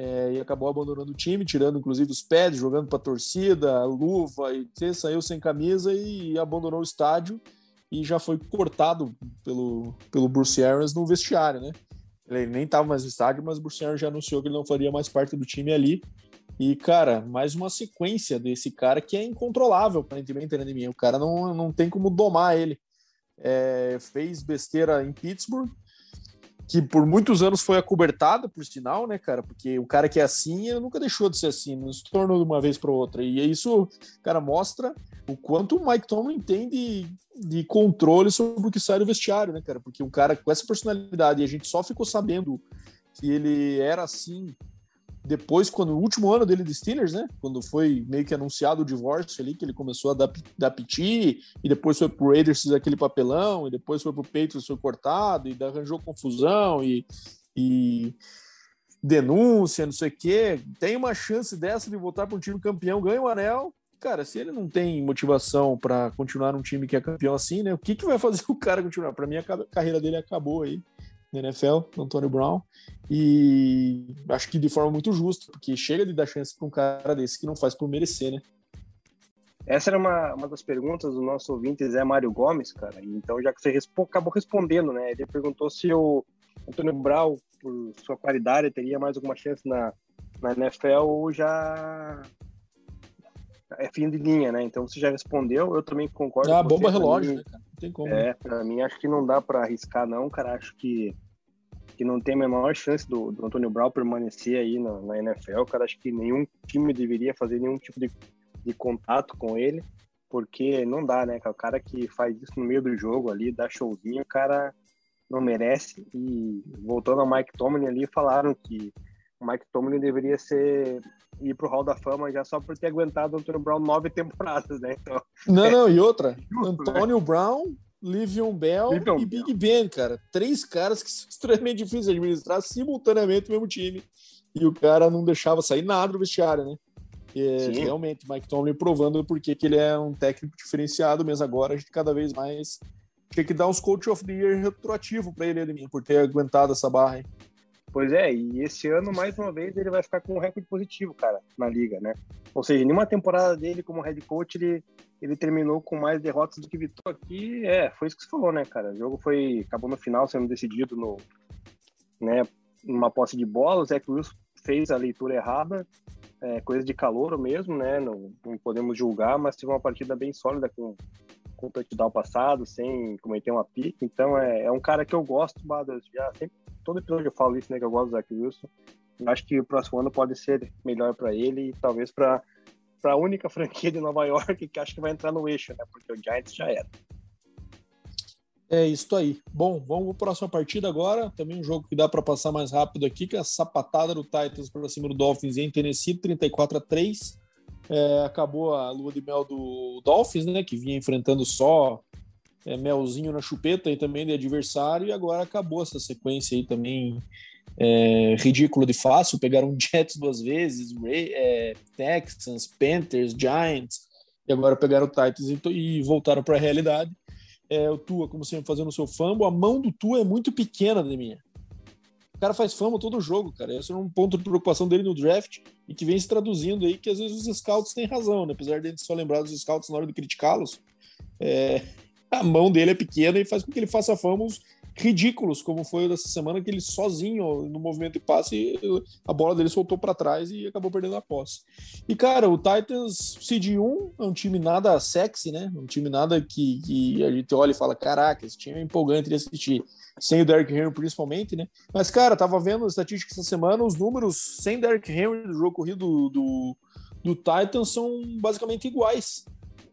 [SPEAKER 1] é, e acabou abandonando o time, tirando inclusive os pés, jogando para a torcida, luva, e saiu sem camisa e abandonou o estádio e já foi cortado pelo, pelo Bruce Arians no vestiário, né? Ele nem estava mais no estádio, mas o Bruce Arians já anunciou que ele não faria mais parte do time ali. E, cara, mais uma sequência desse cara que é incontrolável, aparentemente, né, O cara não, não tem como domar ele. É, fez besteira em Pittsburgh, que por muitos anos foi acobertada, por sinal, né, cara? Porque o cara que é assim, ele nunca deixou de ser assim, não se tornou de uma vez para outra. E isso, cara, mostra o quanto o Mike Tomlin tem de, de controle sobre o que sai do vestiário, né, cara? Porque um cara com essa personalidade, e a gente só ficou sabendo que ele era assim depois, quando o último ano dele de Steelers, né? Quando foi meio que anunciado o divórcio ali, que ele começou a dar, dar piti, e depois foi pro Raiders aquele papelão, e depois foi pro Patriots, foi cortado, e arranjou confusão, e, e denúncia, não sei o quê. Tem uma chance dessa de voltar para um time campeão, ganha o anel. Cara, se ele não tem motivação para continuar num time que é campeão assim, né? O que, que vai fazer o cara continuar? Para mim, a carreira dele acabou aí na NFL, Antônio Brown, e acho que de forma muito justa, porque chega de dar chance para um cara desse que não faz por merecer, né?
[SPEAKER 2] Essa era uma, uma das perguntas do nosso ouvinte Zé Mário Gomes, cara. Então, já que você respo acabou respondendo, né? Ele perguntou se o Antônio Brown, por sua qualidade, teria mais alguma chance na, na NFL ou já é fim de linha, né? Então você já respondeu, eu também concordo.
[SPEAKER 1] Ah, bomba relógio, né, cara? Não tem como.
[SPEAKER 2] É, pra mim acho que não dá para arriscar, não, cara. Acho que, que não tem a menor chance do, do Antônio Brown permanecer aí na, na NFL, cara. Acho que nenhum time deveria fazer nenhum tipo de, de contato com ele, porque não dá, né? O cara que faz isso no meio do jogo ali, dá showzinho, o cara não merece. E voltando ao Mike Tomlin ali, falaram que o Mike Tomlin deveria ser ir pro Hall da Fama já só por ter aguentado o Antônio Brown nove temporadas, né? Então,
[SPEAKER 1] não, é, não, e outra, justo? Antônio né? Brown, Livion Bell Livion e Big Ben, cara. Três caras que são extremamente difíceis de administrar simultaneamente no mesmo time. E o cara não deixava sair nada do vestiário, né? E, realmente, Mike Tomlin provando porque que ele é um técnico diferenciado, mesmo agora a gente cada vez mais tinha que dar uns coach of the year retroativo para ele, por ter aguentado essa barra aí.
[SPEAKER 2] Pois é, e esse ano, mais uma vez, ele vai ficar com um recorde positivo, cara, na liga, né? Ou seja, nenhuma temporada dele como head coach, ele, ele terminou com mais derrotas do que vitórias. Aqui, é, foi isso que você falou, né, cara? O jogo foi, acabou no final sendo decidido no, né, numa posse de bola, o Zach Wilson fez a leitura errada, é, coisa de calor mesmo, né? Não, não, podemos julgar, mas teve uma partida bem sólida com, com o touchdown passado, sem cometer uma pique. Então é, é um cara que eu gosto, Badas, já sempre todo episódio eu falo isso, né? Que eu gosto do Zach Wilson. Eu acho que o próximo ano pode ser melhor para ele e talvez para a única franquia de Nova York que acho que vai entrar no eixo, né? Porque o Giants já era.
[SPEAKER 1] É isso aí. Bom, vamos para a próxima partida agora. Também um jogo que dá para passar mais rápido aqui, que é a sapatada do Titans para cima do Dolphins em Tennessee, 34 a 3. É, acabou a lua de mel do Dolphins, né? Que vinha enfrentando só é, melzinho na chupeta e também de adversário, e agora acabou essa sequência aí também é, ridículo de fácil. Pegaram Jets duas vezes, Ray, é, Texans, Panthers, Giants, e agora pegaram Titans e, e voltaram para a realidade. É, o Tua, como sempre, fazendo o seu fumble. A mão do Tua é muito pequena, de minha. O cara faz fama todo jogo, cara. Esse é um ponto de preocupação dele no draft e que vem se traduzindo aí que às vezes os scouts têm razão, né? Apesar de só lembrar dos scouts na hora de criticá-los, é, a mão dele é pequena e faz com que ele faça fumbles ridículos, como foi dessa semana, que ele sozinho, no movimento de passe, a bola dele soltou para trás e acabou perdendo a posse. E, cara, o Titans CD1 é um time nada sexy, né? Um time nada que, que a gente olha e fala: caraca, esse time é empolgante de assistir. Sem o Derrick Henry, principalmente, né? Mas, cara, tava vendo estatísticas essa semana, os números sem Derrick Henry do jogo corrido do, do, do Titans são basicamente iguais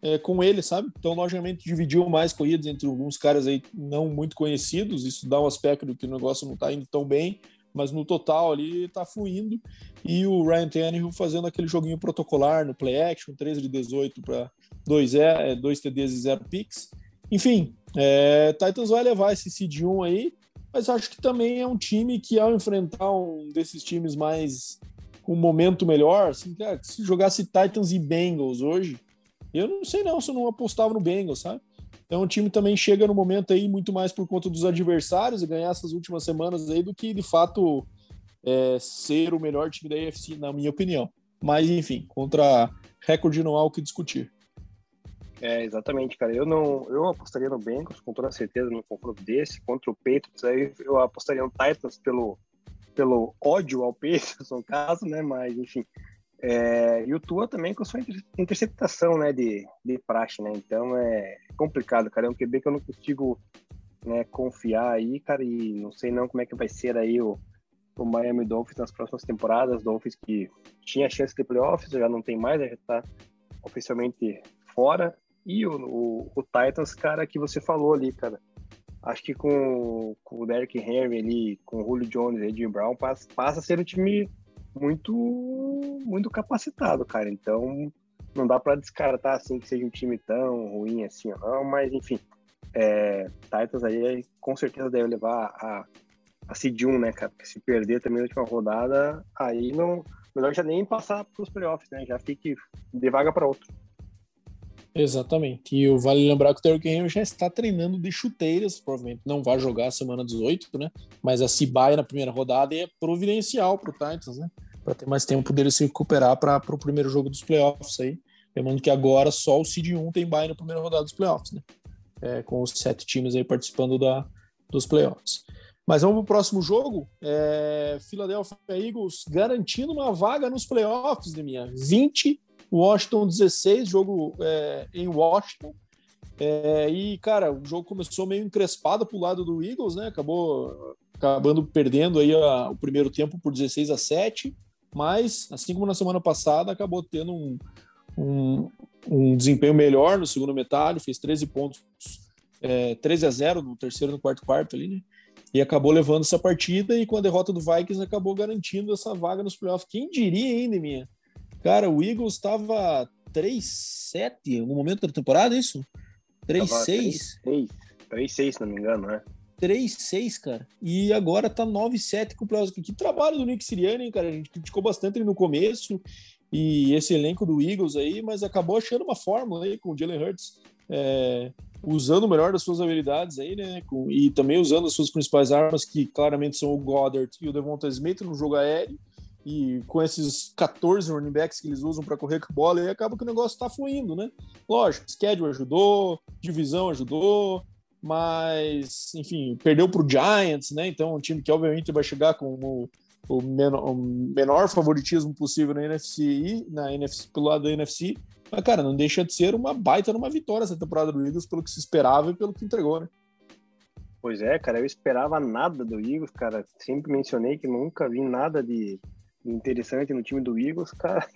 [SPEAKER 1] é, com ele, sabe? Então, logicamente, dividiu mais corridas entre alguns caras aí não muito conhecidos. Isso dá um aspecto de que o negócio não está indo tão bem, mas no total ali está fluindo. E o Ryan Tannehill fazendo aquele joguinho protocolar no play action, 13 de 18 para 2, é, 2 TDs e 0 picks. Enfim, é, Titans vai levar esse seed 1 aí, mas acho que também é um time que, ao enfrentar um desses times mais um momento melhor, assim, cara, se jogasse Titans e Bengals hoje, eu não sei não se eu não apostava no Bengals, sabe? Então o time também chega no momento aí muito mais por conta dos adversários e ganhar essas últimas semanas aí do que de fato é, ser o melhor time da AFC, na minha opinião. Mas enfim, contra recorde não há o que discutir.
[SPEAKER 2] É, exatamente, cara. Eu não, eu apostaria no Bengals com toda certeza no confronto desse contra o Patriots. Aí eu apostaria no Titans pelo pelo ódio ao Patriots, no caso, né? Mas enfim, é, e o Tua também com sua interceptação né, de, de praxe, né? Então é complicado, cara. É um QB que eu não consigo né, confiar aí, cara, e não sei não como é que vai ser aí o, o Miami Dolphins nas próximas temporadas. Dolphins que tinha chance de playoffs, já não tem mais, já está oficialmente fora. E o, o, o, Titans, cara, que você falou ali, cara. Acho que com, com o Derrick Henry ali, com o Julio Jones e Brown, passa, passa a ser um time muito muito capacitado, cara. Então não dá para descartar assim que seja um time tão ruim assim não, mas enfim, é, Titans aí com certeza deve levar a, a Seed 1, né, cara? Porque se perder também na última rodada, aí não. Melhor já nem passar para os playoffs, né? Já fique de vaga para outro.
[SPEAKER 1] Exatamente. E vale lembrar que o Derrick Henry já está treinando de chuteiras, provavelmente não vai jogar semana 18, né? Mas a Cibaia na primeira rodada é providencial para o Titans, né? Para ter mais tempo dele se recuperar para o primeiro jogo dos playoffs aí. Lembrando que agora só o Seed 1 tem bye na primeira rodada dos playoffs, né? É, com os sete times aí participando da, dos playoffs. Mas vamos para o próximo jogo. É, Philadelphia Eagles garantindo uma vaga nos playoffs, de minha 20, Washington 16, jogo é, em Washington. É, e, cara, o jogo começou meio encrespado para o lado do Eagles, né? Acabou acabando perdendo aí a, o primeiro tempo por 16 a 7 mas, assim como na semana passada, acabou tendo um, um, um desempenho melhor no segundo metade, fez 13 pontos, é, 13 a 0 no terceiro e no quarto quarto ali, né? E acabou levando essa partida e com a derrota do Vikings acabou garantindo essa vaga nos playoffs. Quem diria ainda, minha? Cara, o Eagles estava 3-7 no momento da temporada, é isso?
[SPEAKER 2] 3-6? 3-6, se não me engano, né?
[SPEAKER 1] 3-6, cara. E agora tá 9-7 com o playoffs. Que trabalho do Nick Sirianni, cara? A gente criticou bastante ele no começo e esse elenco do Eagles aí, mas acabou achando uma fórmula aí com o Jalen Hurts. É, usando o melhor das suas habilidades aí, né? Com, e também usando as suas principais armas, que claramente são o Goddard e o Devonta Smith no jogo aéreo. E com esses 14 running backs que eles usam para correr com a bola, aí acaba que o negócio tá fluindo, né? Lógico, schedule ajudou, divisão ajudou, mas, enfim, perdeu para o Giants, né? Então, um time que obviamente vai chegar com o, o, menor, o menor, favoritismo possível na NFC e na NFC, pelo lado da NFC. Mas, cara, não deixa de ser uma baita numa vitória essa temporada do Eagles pelo que se esperava e pelo que entregou, né?
[SPEAKER 2] Pois é, cara, eu esperava nada do Eagles, cara. Sempre mencionei que nunca vi nada de interessante no time do Eagles, cara.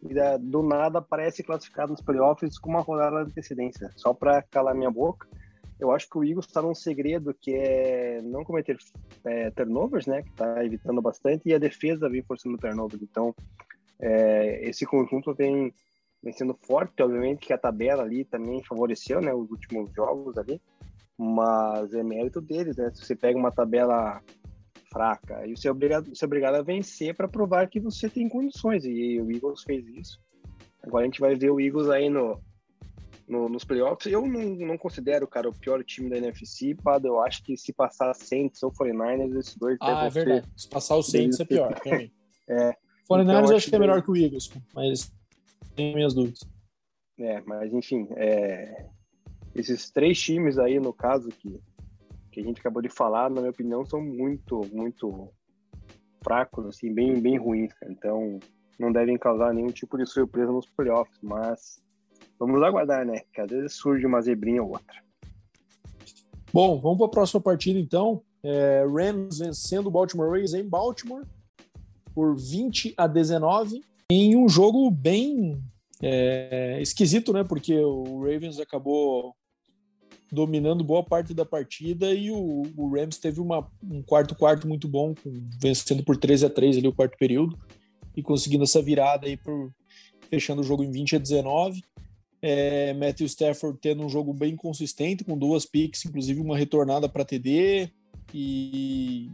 [SPEAKER 2] E, e do nada aparece classificado nos playoffs com uma rodada de antecedência, só para calar minha boca eu acho que o Eagles está num segredo que é não cometer é, turnovers, né? Que está evitando bastante, e a defesa vem forçando turnovers. Então, é, esse conjunto vem, vem sendo forte, obviamente que a tabela ali também favoreceu, né? Os últimos jogos ali, mas é mérito deles, né? Se você pega uma tabela fraca, e você é obrigado, você é obrigado a vencer para provar que você tem condições, e o Eagles fez isso. Agora a gente vai ver o Eagles aí no, no, nos playoffs. Eu não, não considero, cara, o pior time da NFC, Pado. Eu acho que se passar Saints ou 49ers, esses dois
[SPEAKER 1] Ah, é verdade. Ser... Se passar o Saints é pior, é. 49ers então, eu acho que é melhor que o Eagles, mas tenho minhas dúvidas.
[SPEAKER 2] É, mas enfim, é... esses três times aí, no caso, que, que a gente acabou de falar, na minha opinião, são muito, muito fracos, assim, bem, bem ruins, cara. Então, não devem causar nenhum tipo de surpresa nos playoffs, mas vamos aguardar, né? Que às vezes surge uma zebrinha ou outra.
[SPEAKER 1] Bom, vamos para a próxima partida então. É, Rams vencendo o Baltimore Ravens em Baltimore por 20 a 19 em um jogo bem é, esquisito, né? Porque o Ravens acabou dominando boa parte da partida e o, o Rams teve uma, um quarto quarto muito bom, vencendo por 13 a 3 ali o quarto período e conseguindo essa virada aí por fechando o jogo em 20 a 19. É, Matthew Stafford tendo um jogo bem consistente, com duas picks, inclusive uma retornada para TD, e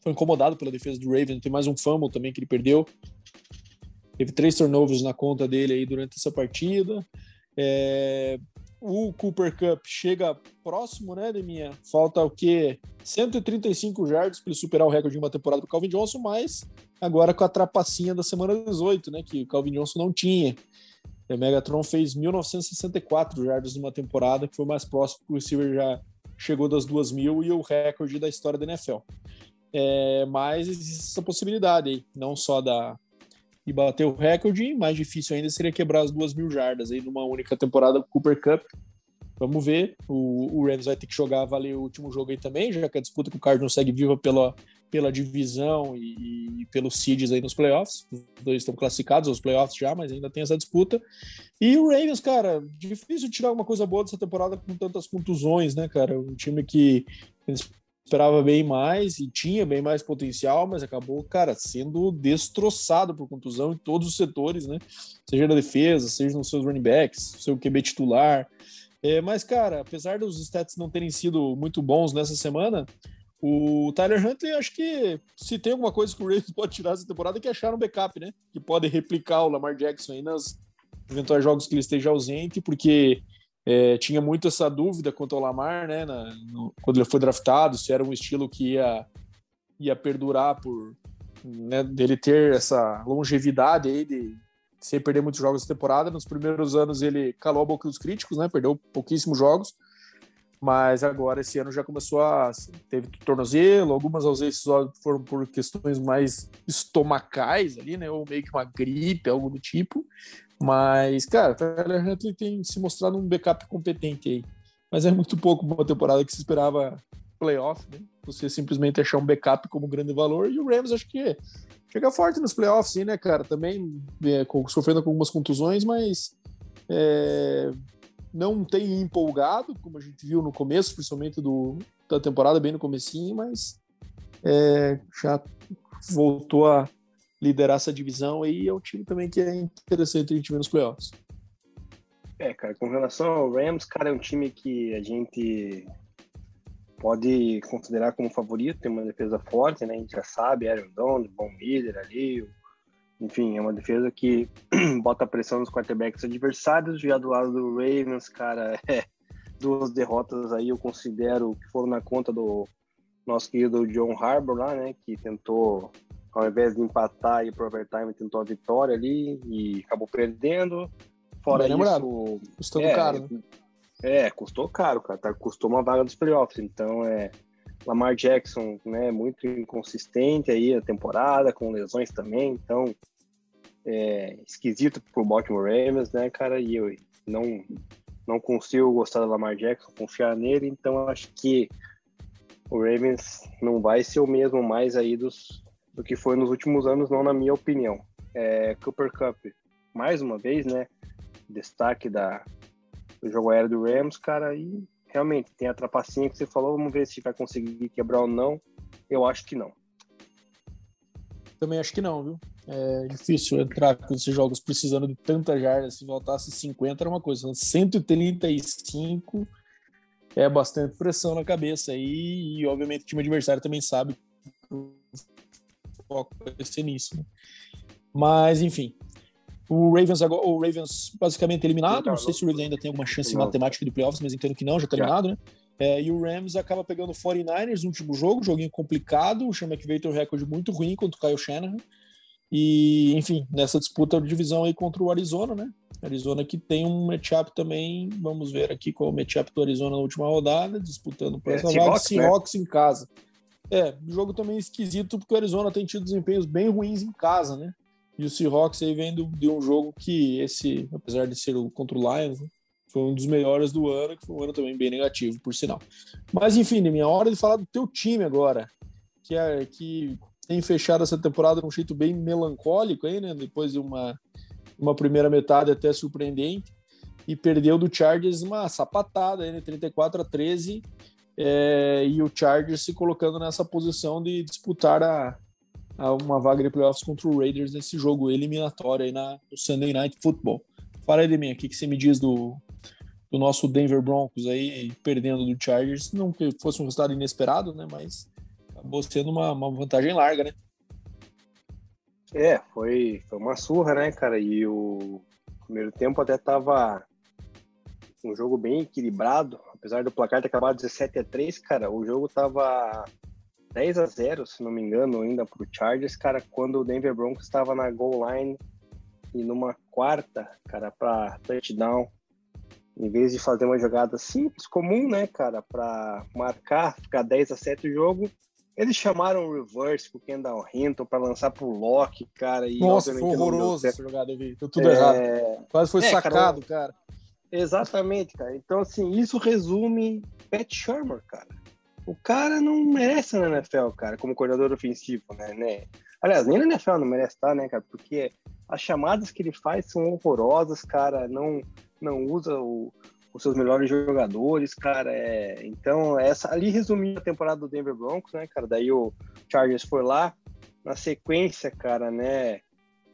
[SPEAKER 1] foi incomodado pela defesa do Ravens. Tem mais um fumble também que ele perdeu. Teve três turnovers na conta dele aí durante essa partida. É, o Cooper Cup chega próximo, né, de minha. Falta o quê? 135 jardas para ele superar o recorde de uma temporada do Calvin Johnson, mas agora com a trapacinha da semana 18, né, que o Calvin Johnson não tinha. O Megatron fez 1964 jardas numa temporada, que foi mais próximo que o receiver já chegou das duas mil e o recorde da história da NFL. É, mas existe essa possibilidade aí, não só da e bater o recorde, mais difícil ainda seria quebrar as duas mil jardas aí numa única temporada Cooper Cup. Vamos ver. O, o Rams vai ter que jogar valer o último jogo aí também, já que a disputa com o Cardinals segue viva pela, pela divisão e, e pelos seeds aí nos playoffs. Os dois estão classificados aos playoffs já, mas ainda tem essa disputa. E o Ravens, cara, difícil tirar alguma coisa boa dessa temporada com tantas contusões, né, cara? Um time que esperava bem mais e tinha bem mais potencial, mas acabou, cara, sendo destroçado por contusão em todos os setores, né? Seja na defesa, seja nos seus running backs, seu QB titular. É, mas, cara, apesar dos stats não terem sido muito bons nessa semana, o Tyler Huntley, acho que se tem alguma coisa que o Ravens pode tirar essa temporada é que achar um backup, né? Que pode replicar o Lamar Jackson aí nas eventuais jogos que ele esteja ausente, porque é, tinha muito essa dúvida quanto ao Lamar, né? Na, no, quando ele foi draftado, se era um estilo que ia, ia perdurar por né, dele ter essa longevidade aí de sem perder muitos jogos da temporada. Nos primeiros anos ele calou a boca dos críticos, né? Perdeu pouquíssimos jogos, mas agora esse ano já começou a teve tornozelo, algumas ausências foram por questões mais estomacais ali, né? Ou meio que uma gripe, algo do tipo. Mas, cara, Tyler Huntley tem se mostrado um backup competente aí. Mas é muito pouco uma temporada que se esperava playoff, né? Você simplesmente achar um backup como grande valor. E o Rams, acho que chega forte nos playoffs, sim, né, cara? Também é, sofrendo com algumas contusões, mas é, não tem empolgado, como a gente viu no começo, principalmente do, da temporada, bem no comecinho, mas é, já voltou a liderar essa divisão aí é um time também que é interessante a gente ver nos playoffs.
[SPEAKER 2] É, cara, com relação ao Rams, cara, é um time que a gente pode considerar como favorito, tem uma defesa forte, né? A gente já sabe, Aaron Donald, bom líder ali, enfim, é uma defesa que bota pressão nos quarterbacks adversários. Já do lado do Ravens, cara, é duas derrotas aí eu considero que foram na conta do nosso querido John Harbour lá, né? Que tentou ao invés de empatar e pro overtime, tentou a vitória ali e acabou perdendo. Fora Bem isso, lembrado.
[SPEAKER 1] custou é, caro, né?
[SPEAKER 2] É, custou caro, cara. Tá, custou uma vaga dos playoffs. Então, é. Lamar Jackson, né, muito inconsistente aí a temporada, com lesões também. Então, é esquisito pro Baltimore Ravens, né, cara? E eu não, não consigo gostar do Lamar Jackson, confiar nele. Então, acho que o Ravens não vai ser o mesmo mais aí dos, do que foi nos últimos anos, não na minha opinião. É, Cooper Cup, mais uma vez, né? Destaque da, do jogo aéreo do Rams, cara, e realmente tem a trapacinha que você falou, vamos ver se vai conseguir quebrar ou não. Eu acho que não.
[SPEAKER 1] Também acho que não, viu? É difícil entrar com esses jogos precisando de tanta jardas. Se voltasse 50 era uma coisa, 135 é bastante pressão na cabeça aí, e obviamente o time adversário também sabe foco vai ser nisso. Né? Mas, enfim. O Ravens agora, o Ravens basicamente eliminado. Não sei se o Ravens ainda tem alguma chance matemática de playoffs, mas entendo que não, já está eliminado, né? É, e o Rams acaba pegando o 49ers no último jogo, joguinho complicado. O Sean McVay tem um recorde muito ruim contra o Kyle Shanahan. E, enfim, nessa disputa de divisão aí contra o Arizona, né? Arizona que tem um matchup também, vamos ver aqui qual é o matchup do Arizona na última rodada, disputando por é, essa vaga, Seahawks, Seahawks né? em casa. É, jogo também esquisito porque o Arizona tem tido desempenhos bem ruins em casa, né? E o Seahawks aí vem de um jogo que esse, apesar de ser contra o Lions, né, foi um dos melhores do ano, que foi um ano também bem negativo, por sinal. Mas enfim, minha hora de falar do teu time agora, que é que tem fechado essa temporada de um jeito bem melancólico aí, né? Depois de uma, uma primeira metade até surpreendente e perdeu do Chargers uma sapatada aí, né? 34 a 13 é, e o Chargers se colocando nessa posição de disputar a, uma vaga de playoffs contra o Raiders nesse jogo eliminatório aí na, no Sunday Night Football. Fala aí de mim, o que, que você me diz do, do nosso Denver Broncos aí perdendo do Chargers? Não que fosse um resultado inesperado, né? Mas acabou sendo uma, uma vantagem larga, né?
[SPEAKER 2] É, foi, foi uma surra, né, cara? E o primeiro tempo até tava um jogo bem equilibrado, apesar do placar ter acabado 17 a 3, cara, o jogo tava 10 a 0, se não me engano, ainda pro Chargers, cara, quando o Denver Broncos estava na goal line e numa quarta, cara, para touchdown, em vez de fazer uma jogada simples, comum, né, cara, para marcar, ficar 10 a 7 o jogo, eles chamaram o reverse pro Kendall Hinton para lançar pro Loki, cara. E
[SPEAKER 1] Nossa, foi horroroso essa jogada, eu vi. Deu tudo é... errado. Quase foi é, sacado, cara, cara.
[SPEAKER 2] Exatamente, cara. Então, assim, isso resume Pat Shermer, cara. O cara não merece na NFL, cara, como coordenador ofensivo, né? né? Aliás, nem na NFL não merece estar, né, cara? Porque as chamadas que ele faz são horrorosas, cara. Não, não usa o, os seus melhores jogadores, cara. É... Então, essa ali resumiu a temporada do Denver Broncos, né, cara? Daí o Chargers foi lá, na sequência, cara, né?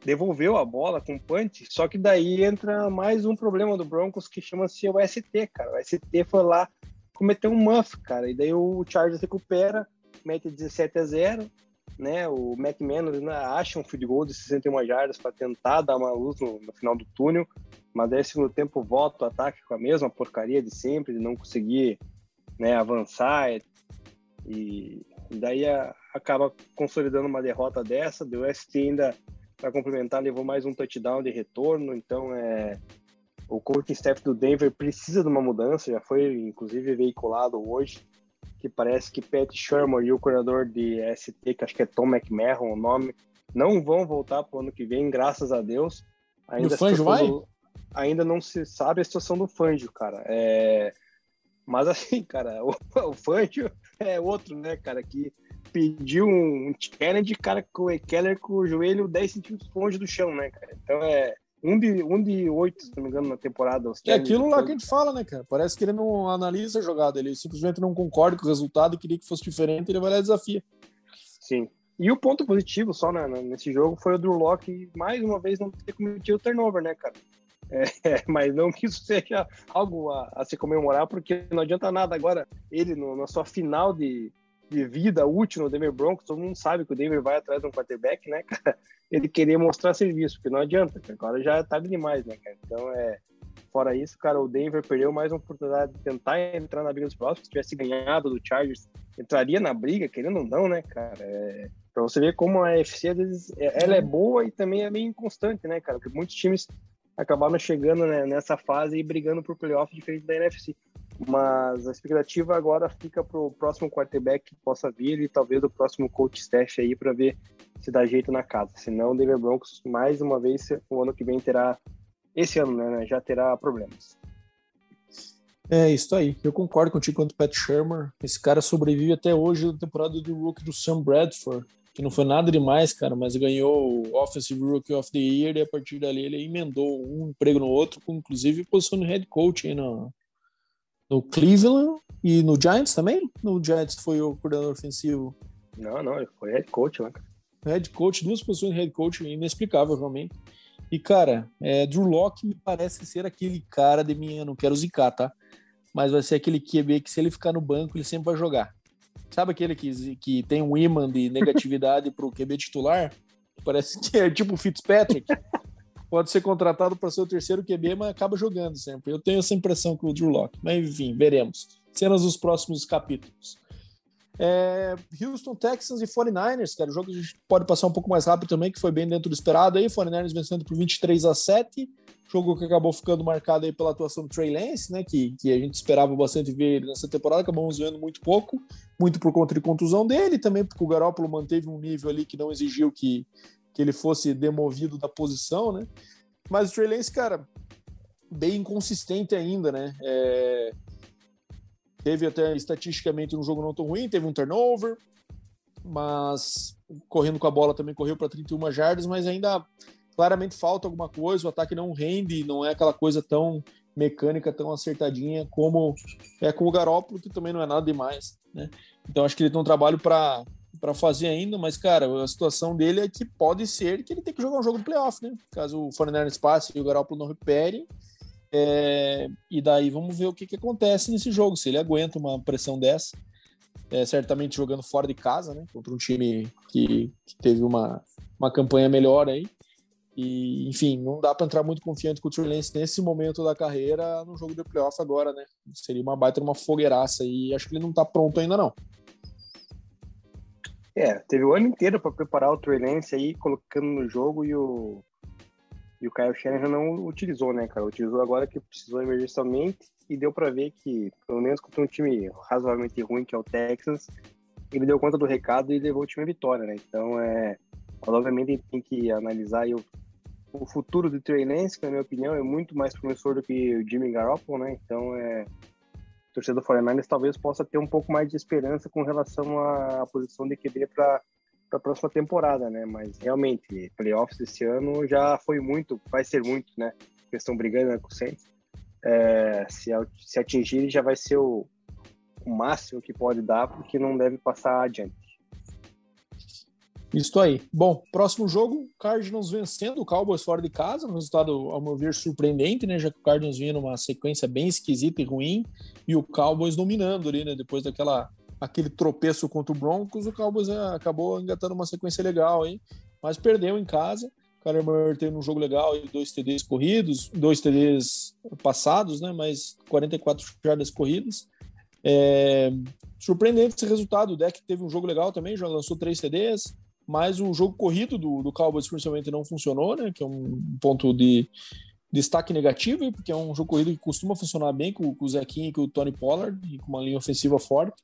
[SPEAKER 2] Devolveu a bola com punch, só que daí entra mais um problema do Broncos que chama-se o ST, cara. O ST foi lá cometer um muff, cara, e daí o Chargers recupera, mete 17 a 0, né? O McManus né, acha um field goal de 61 jardas para tentar dar uma luz no, no, final do túnel, mas daí segundo tempo volta o ataque com a mesma porcaria de sempre, de não conseguir né, avançar e, e daí a, acaba consolidando uma derrota dessa. Do ST ainda para complementar levou mais um touchdown de retorno, então é o coaching staff do Denver precisa de uma mudança, já foi inclusive veiculado hoje que parece que Pat Shermer e o coordenador de ST, que acho que é Tom McMahon o nome, não vão voltar para o ano que vem, graças a Deus.
[SPEAKER 1] Ainda o Fanjo vai?
[SPEAKER 2] Do, ainda não se sabe a situação do Fanjo, cara. É, mas assim, cara, o, o Fanjo é outro, né, cara, que pediu um challenge, cara, com o Keller com o joelho 10 centímetros longe do chão, né, cara. Então é um de, um de oito, se não me engano, na temporada.
[SPEAKER 1] É aquilo lá que a gente fala, né, cara? Parece que ele não analisa a jogada, ele simplesmente não concorda com o resultado e queria que fosse diferente, ele vai lá e desafia.
[SPEAKER 2] Sim. E o ponto positivo só né, nesse jogo foi o Drew Locke, mais uma vez, não ter cometido o turnover, né, cara? É, mas não que isso seja algo a, a, se comemorar, porque não adianta nada agora ele no, na sua final de, de vida útil no Denver Broncos, todo mundo sabe que o Denver vai atrás de um quarterback, né, cara? Ele querer mostrar serviço, porque não adianta, agora já tarde demais, né, cara? Então, é, fora isso, cara, o Denver perdeu mais uma oportunidade de tentar entrar na briga dos próximos, se tivesse ganhado do Chargers, entraria na briga, querendo ou não, né, cara? É, pra você ver como a UFC, às vezes, é, ela é boa e também é meio inconstante, né, cara? Porque muitos times acabaram chegando né, nessa fase e brigando por playoff diferente da NFC. Mas a expectativa agora fica para o próximo quarterback que possa vir e talvez o próximo coach staff aí para ver se dá jeito na casa. Senão o Denver Broncos, mais uma vez, o ano que vem terá, esse ano, né, já terá problemas.
[SPEAKER 1] É isso aí. Eu concordo contigo quanto Pat Shermer. Esse cara sobrevive até hoje na temporada do rookie do Sam Bradford, que não foi nada demais, cara, mas ganhou o Offensive Rookie of the Year e a partir dali ele emendou um emprego no outro, com inclusive posição de head coach aí no, no Cleveland e no Giants também? No Giants foi o coordenador ofensivo?
[SPEAKER 2] Não, não, ele foi head coach lá.
[SPEAKER 1] Head coach, duas posições de head coach, inexplicável realmente. E, cara, é, Drew Locke me parece ser aquele cara de minha, não quero zicar, tá? Mas vai ser aquele QB que se ele ficar no banco, ele sempre vai jogar. Sabe aquele que, que tem um imã de negatividade pro QB titular? Parece que é tipo Fitzpatrick pode ser contratado para ser o terceiro QB, mas acaba jogando sempre. Eu tenho essa impressão com o Drew Locke. Mas enfim, veremos. Cenas dos próximos capítulos. É, Houston Texans e 49ers, cara, o jogo a gente pode passar um pouco mais rápido também, que foi bem dentro do esperado aí, 49ers vencendo por 23 a 7, jogo que acabou ficando marcado aí pela atuação do Trey Lance, né, que, que a gente esperava bastante ver ele nessa temporada, acabamos vendo muito pouco, muito por conta de contusão dele, também porque o Garoppolo manteve um nível ali que não exigiu que, que ele fosse demovido da posição, né, mas o Trey Lance, cara, bem inconsistente ainda, né, é Teve até estatisticamente um jogo não tão ruim, teve um turnover, mas correndo com a bola também correu para 31 jardas, mas ainda claramente falta alguma coisa, o ataque não rende, não é aquela coisa tão mecânica, tão acertadinha como é com o Garópolo, que também não é nada demais, né? Então acho que ele tem um trabalho para para fazer ainda, mas cara, a situação dele é que pode ser que ele tem que jogar um jogo de playoff, né? Caso o Fernandes passe e o Garópolo não repere, é, e daí vamos ver o que, que acontece nesse jogo, se ele aguenta uma pressão dessa. É, certamente jogando fora de casa, né? Contra um time que, que teve uma, uma campanha melhor aí. E, enfim, não dá para entrar muito confiante com o Lance nesse momento da carreira no jogo de playoff agora, né? Seria uma baita uma fogueiraça e acho que ele não tá pronto ainda não.
[SPEAKER 2] É, teve o ano inteiro para preparar o Trey Lance aí, colocando no jogo e o e o Kyle Shanahan não utilizou, né, cara? Utilizou agora que precisou emergencialmente e deu para ver que, pelo menos contra um time razoavelmente ruim, que é o Texans, ele deu conta do recado e levou o time à vitória, né? Então, é, obviamente, tem que analisar o, o futuro do Trey Lance, que, na minha opinião, é muito mais promissor do que o Jimmy Garoppolo, né? Então, é, o torcedor do 49ers talvez possa ter um pouco mais de esperança com relação à posição de QB para para a próxima temporada, né? Mas realmente, playoffs esse ano já foi muito, vai ser muito, né? Eles estão brigando né, com o Saints. É, se, se atingir, já vai ser o, o máximo que pode dar, porque não deve passar adiante.
[SPEAKER 1] Isso aí. Bom, próximo jogo, Cardinals vencendo o Cowboys fora de casa, um resultado, ao meu ver, surpreendente, né? Já que o Cardinals vinha numa sequência bem esquisita e ruim, e o Cowboys dominando ali, né? Depois daquela aquele tropeço contra o Broncos, o Cowboys é, acabou engatando uma sequência legal aí, mas perdeu em casa. O Kyler teve um jogo legal, dois TDs corridos, dois TDs passados, né? Mas 44 jardas corridas. É, surpreendente esse resultado. O deck teve um jogo legal também, já lançou três TDs, mas o jogo corrido do, do Cowboys principalmente não funcionou, né? Que é um ponto de destaque negativo, porque é um jogo corrido que costuma funcionar bem com, com o Zequinha e com o Tony Pollard, e com uma linha ofensiva forte.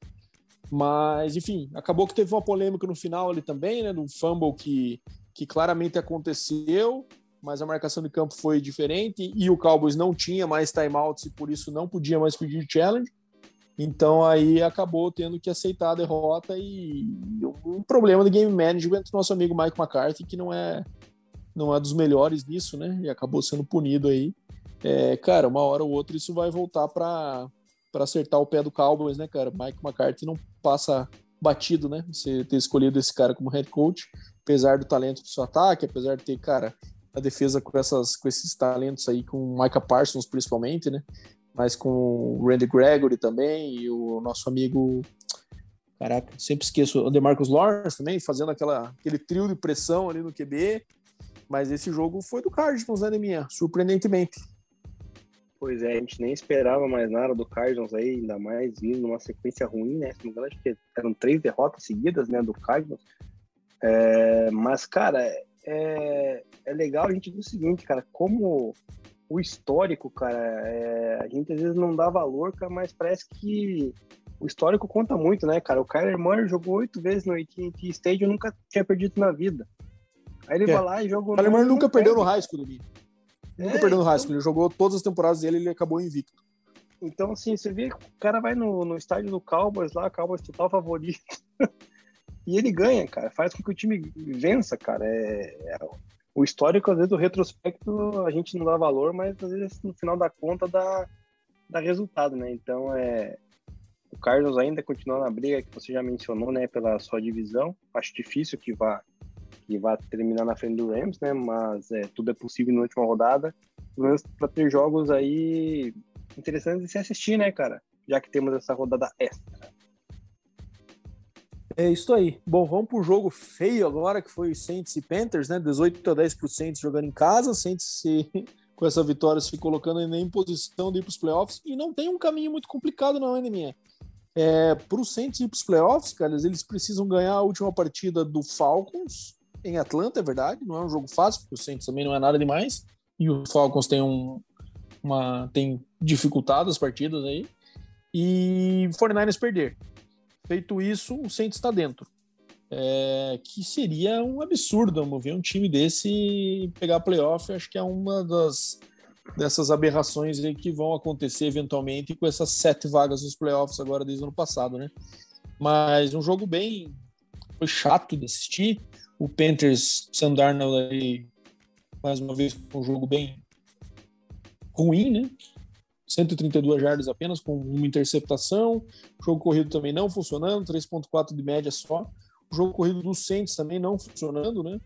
[SPEAKER 1] Mas, enfim, acabou que teve uma polêmica no final ali também, né? Do fumble que, que claramente aconteceu, mas a marcação de campo foi diferente e o Cowboys não tinha mais timeouts e por isso não podia mais pedir challenge. Então aí acabou tendo que aceitar a derrota e um problema de game management do nosso amigo Mike McCarthy, que não é não é dos melhores nisso, né? E acabou sendo punido aí. É, cara, uma hora ou outra isso vai voltar para para acertar o pé do Cowboys, né, cara? Mike McCarthy não passa batido, né? Você ter escolhido esse cara como head coach, apesar do talento do seu ataque, apesar de ter, cara, a defesa com, essas, com esses talentos aí, com o Micah Parsons principalmente, né? Mas com o Randy Gregory também e o nosso amigo. Caraca, sempre esqueço o DeMarcus Lawrence também, fazendo aquela, aquele trio de pressão ali no QB. Mas esse jogo foi do Cardinals, né, minha? Surpreendentemente.
[SPEAKER 2] Pois é, a gente nem esperava mais nada do Cardinals aí, ainda mais vindo numa sequência ruim, né? Se não me engano, acho que eram três derrotas seguidas, né, do Cardinals. É, mas, cara, é, é legal a gente ver o seguinte, cara, como o histórico, cara, é, a gente às vezes não dá valor, cara, mas parece que o histórico conta muito, né, cara? O Kyler Murray jogou oito vezes no AT&T Stadium e nunca tinha perdido na vida. Aí ele é. vai lá e joga... O
[SPEAKER 1] Kyler Murray nunca perdeu no high school. Nunca é, perdeu no Haskell. Ele jogou todas as temporadas dele e ele acabou invicto.
[SPEAKER 2] Então, assim, você vê que o cara vai no, no estádio do Cowboys lá, Cowboys total favorito. e ele ganha, cara. Faz com que o time vença, cara. É, é, o histórico, às vezes, o retrospecto, a gente não dá valor, mas às vezes no final da conta dá, dá resultado, né? Então, é. O Carlos ainda continua na briga que você já mencionou, né? Pela sua divisão. Acho difícil que vá que vai terminar na frente do Rams, né? Mas é, tudo é possível na última rodada. Pelo menos para ter jogos aí interessantes de se assistir, né, cara? Já que temos essa rodada extra.
[SPEAKER 1] É isso aí. Bom, vamos para o jogo feio agora, que foi Saints e Panthers, né? 18 a 10% jogando em casa, Saints se, com essa vitória se colocando em posição de ir para os playoffs e não tem um caminho muito complicado não, minha. É, para os Saints ir para os playoffs, cara, eles precisam ganhar a última partida do Falcons em Atlanta, é verdade. Não é um jogo fácil, porque o Saints também não é nada demais. E o Falcons tem um, uma tem dificultado as partidas aí. E 49ers perder. Feito isso, o Saints está dentro. É, que seria um absurdo mover um time desse pegar playoff. Acho que é uma das dessas aberrações que vão acontecer eventualmente com essas sete vagas nos playoffs agora desde o ano passado, né? Mas um jogo bem foi chato de assistir. O Panthers, Sam Darnold aí mais uma vez um jogo bem ruim, né? 132 jardas apenas, com uma interceptação. O jogo corrido também não funcionando, 3.4 de média só. O jogo corrido do Saints também não funcionando, né?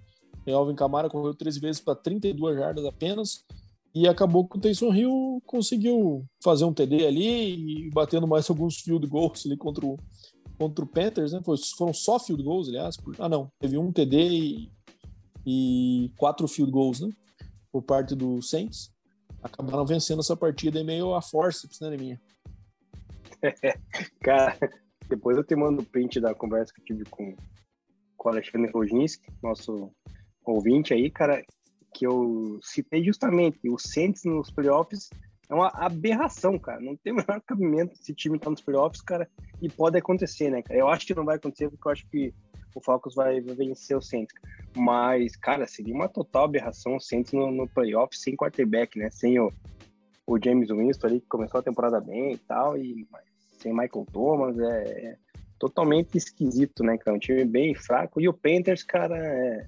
[SPEAKER 1] O Alvin Kamara correu três vezes para 32 jardas apenas. E acabou que o Taysom Hill conseguiu fazer um TD ali e batendo mais alguns field goals ali contra o, contra o Panthers, né? Foi, foram só field goals, aliás. Por, ah, não. Teve um TD e, e quatro field goals, né? Por parte do Saints acabaram vencendo essa partida meio a força, né, minha.
[SPEAKER 2] Cara, depois eu te mando o print da conversa que eu tive com, com o Alexandre Roginski, nosso ouvinte aí, cara, que eu citei justamente o Saints nos playoffs é uma aberração, cara. Não tem o menor cabimento esse time tá nos playoffs, cara, e pode acontecer, né, cara? Eu acho que não vai acontecer porque eu acho que o Falcons vai vencer o Saints. Mas, cara, seria uma total aberração o Saints no, no playoff sem quarterback, né? Sem o, o James Winston ali, que começou a temporada bem e tal, e sem Michael Thomas, é, é totalmente esquisito, né, cara? Um time bem fraco. E o Panthers, cara, é...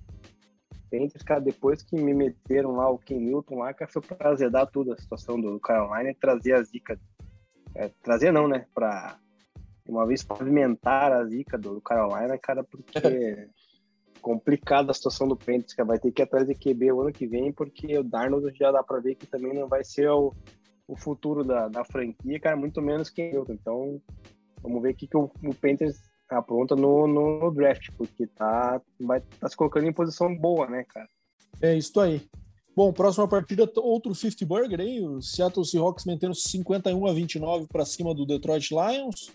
[SPEAKER 2] Panthers, cara, depois que me meteram lá o Ken Newton lá, cara, foi pra azedar tudo a situação do Carolina e trazer as dicas. É, trazer não, né? Pra uma vez pavimentar a zica do Carolina, cara, porque complicada a situação do Panthers, que vai ter que ir atrás de QB o ano que vem, porque o Darnold já dá para ver que também não vai ser o, o futuro da, da franquia, cara, muito menos que eu. Então, vamos ver o que, que o, o Panthers apronta no, no, no, draft, porque tá, vai, tá se colocando em posição boa, né, cara?
[SPEAKER 1] É isso aí. Bom, próxima partida, outro 50 Burger aí, o Seattle Seahawks mantendo 51 a 29 para cima do Detroit Lions.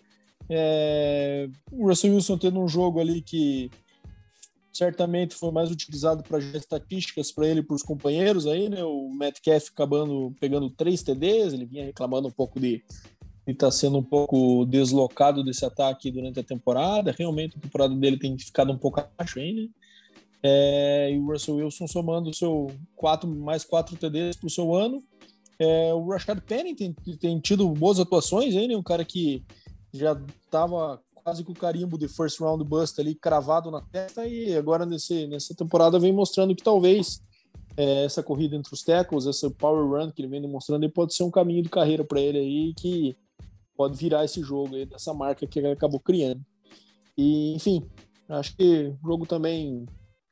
[SPEAKER 1] É, o Russell Wilson tendo um jogo ali que certamente foi mais utilizado para estatísticas para ele e para os companheiros aí, né? O Metcalf acabando pegando três TDs, ele vinha reclamando um pouco de estar tá sendo um pouco deslocado desse ataque durante a temporada. Realmente a temporada dele tem ficado um pouco abaixo aí, né? É, e o Russell Wilson somando seu quatro, mais quatro TDs para o seu ano. É, o Rashad Penny tem, tem tido boas atuações, hein, né? Um cara que já estava quase com o carimbo de first round bust ali cravado na testa e agora nesse, nessa temporada vem mostrando que talvez é, essa corrida entre os tackles, essa power run que ele vem demonstrando, ele pode ser um caminho de carreira para ele aí que pode virar esse jogo aí dessa marca que ele acabou criando. E enfim, acho que jogo também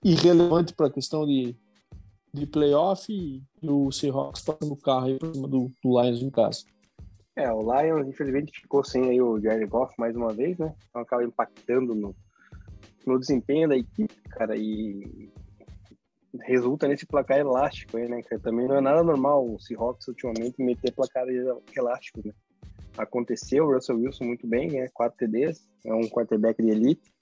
[SPEAKER 1] irrelevante para a questão de, de playoff e, o Seahawks passando o carro aí por cima do, do Lions em casa.
[SPEAKER 2] É, o Lions infelizmente ficou sem aí o Jared Goff mais uma vez, né? Então acaba impactando no, no desempenho da equipe, cara, e resulta nesse placar elástico aí, né? Que também não é nada normal o Seahawks ultimamente meter placar elástico, né? Aconteceu, o Russell Wilson muito bem, né? 4 TDs, é um quarterback de elite.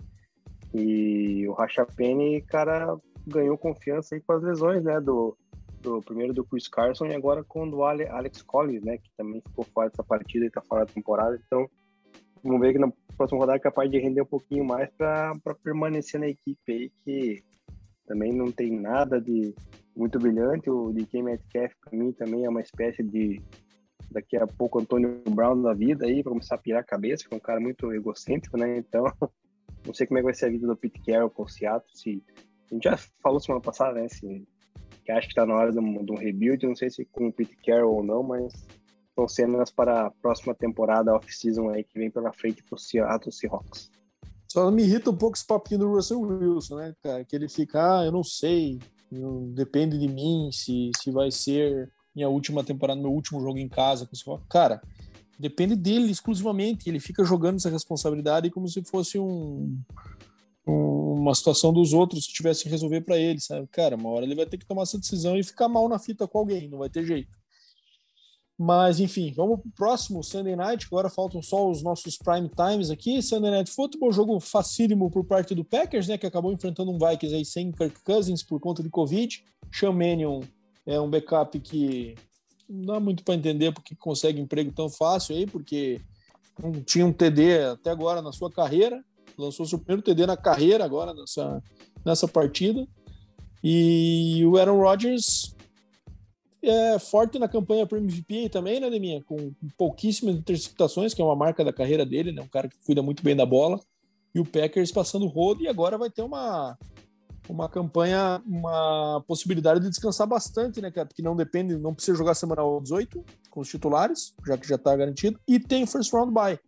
[SPEAKER 2] E o Racha Penny, cara, ganhou confiança aí com as lesões, né? Do, do primeiro do Chris Carson e agora com do Alex Collins, né, que também ficou fora dessa partida e tá fora da temporada. Então, vamos ver que na próxima rodada é capaz de render um pouquinho mais para permanecer na equipe aí, que também não tem nada de muito brilhante. O DK Metcalf, para mim, também é uma espécie de daqui a pouco Antônio Brown da vida aí, para começar a pirar a cabeça, que é um cara muito egocêntrico, né? Então, não sei como é que vai ser a vida do Pete Carroll com o Seattle, se a gente já falou semana passada, né? Se que acho que está na hora de um, de um, rebuild, não sei se com o Pete Carroll ou não, mas são cenas para a próxima temporada off-season aí que vem pela frente para o Seattle Seahawks.
[SPEAKER 1] Só me irrita um pouco esse papinho do Russell Wilson, né, cara? Que ele fica, ah, eu não sei, depende de mim se, se vai ser minha última temporada, meu último jogo em casa. Cara, depende dele exclusivamente. Ele fica jogando essa responsabilidade como se fosse um, uma situação dos outros que tivesse que resolver para ele, sabe? Cara, uma hora ele vai ter que tomar essa decisão e ficar mal na fita com alguém, não vai ter jeito. Mas, enfim, vamos para o próximo Sunday Night. Agora faltam só os nossos prime times aqui. Sunday Night Football, jogo facílimo por parte do Packers, né? Que acabou enfrentando um Vikings aí sem Kirk Cousins por conta de Covid. Sean Mannion é um backup que não dá muito para entender porque consegue emprego tão fácil aí, porque não tinha um TD até agora na sua carreira. Lançou seu primeiro TD na carreira agora nessa, nessa partida. E o Aaron Rodgers é forte na campanha para MVP também, né, Deminha? Com pouquíssimas interceptações, que é uma marca da carreira dele, né? Um cara que cuida muito bem da bola. E o Packers passando o rodo e agora vai ter uma uma campanha, uma possibilidade de descansar bastante, né, cara? Porque não depende, não precisa jogar semana 18 com os titulares, já que já tá garantido, e tem first round bye.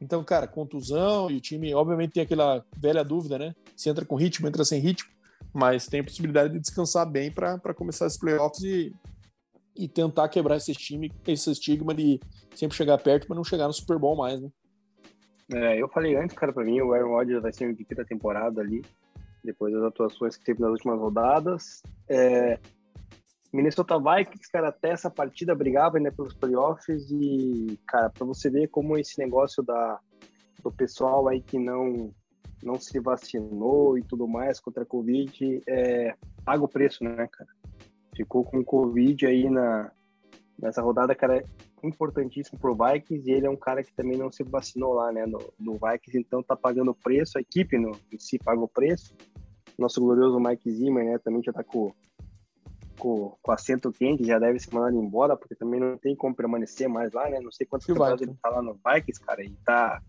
[SPEAKER 1] Então, cara, contusão e o time, obviamente, tem aquela velha dúvida, né? Se entra com ritmo, entra sem ritmo, mas tem a possibilidade de descansar bem para começar esses playoffs e, e tentar quebrar esse, time, esse estigma de sempre chegar perto, mas não chegar no Super Bowl mais, né?
[SPEAKER 2] É, eu falei antes, cara, para mim o Aaron Rodgers vai ser o MVP da temporada ali, depois das atuações que teve nas últimas rodadas. É, Minnesota Vikings, cara, até essa partida brigava ainda pelos playoffs e, cara, para você ver como esse negócio da, do pessoal aí que não não se vacinou e tudo mais contra a Covid, é, paga o preço, né, cara? ficou com Covid aí na, nessa rodada, cara, importantíssimo pro Vikings, e ele é um cara que também não se vacinou lá, né, no, no Vikings, então tá pagando o preço, a equipe no, em si paga o preço. Nosso glorioso Mike Zimmer, né, também já tá com, com, com assento quente, já deve se mandar embora, porque também não tem como permanecer mais lá, né, não sei quantas temporadas ele tá lá no Vikings, cara, e tá,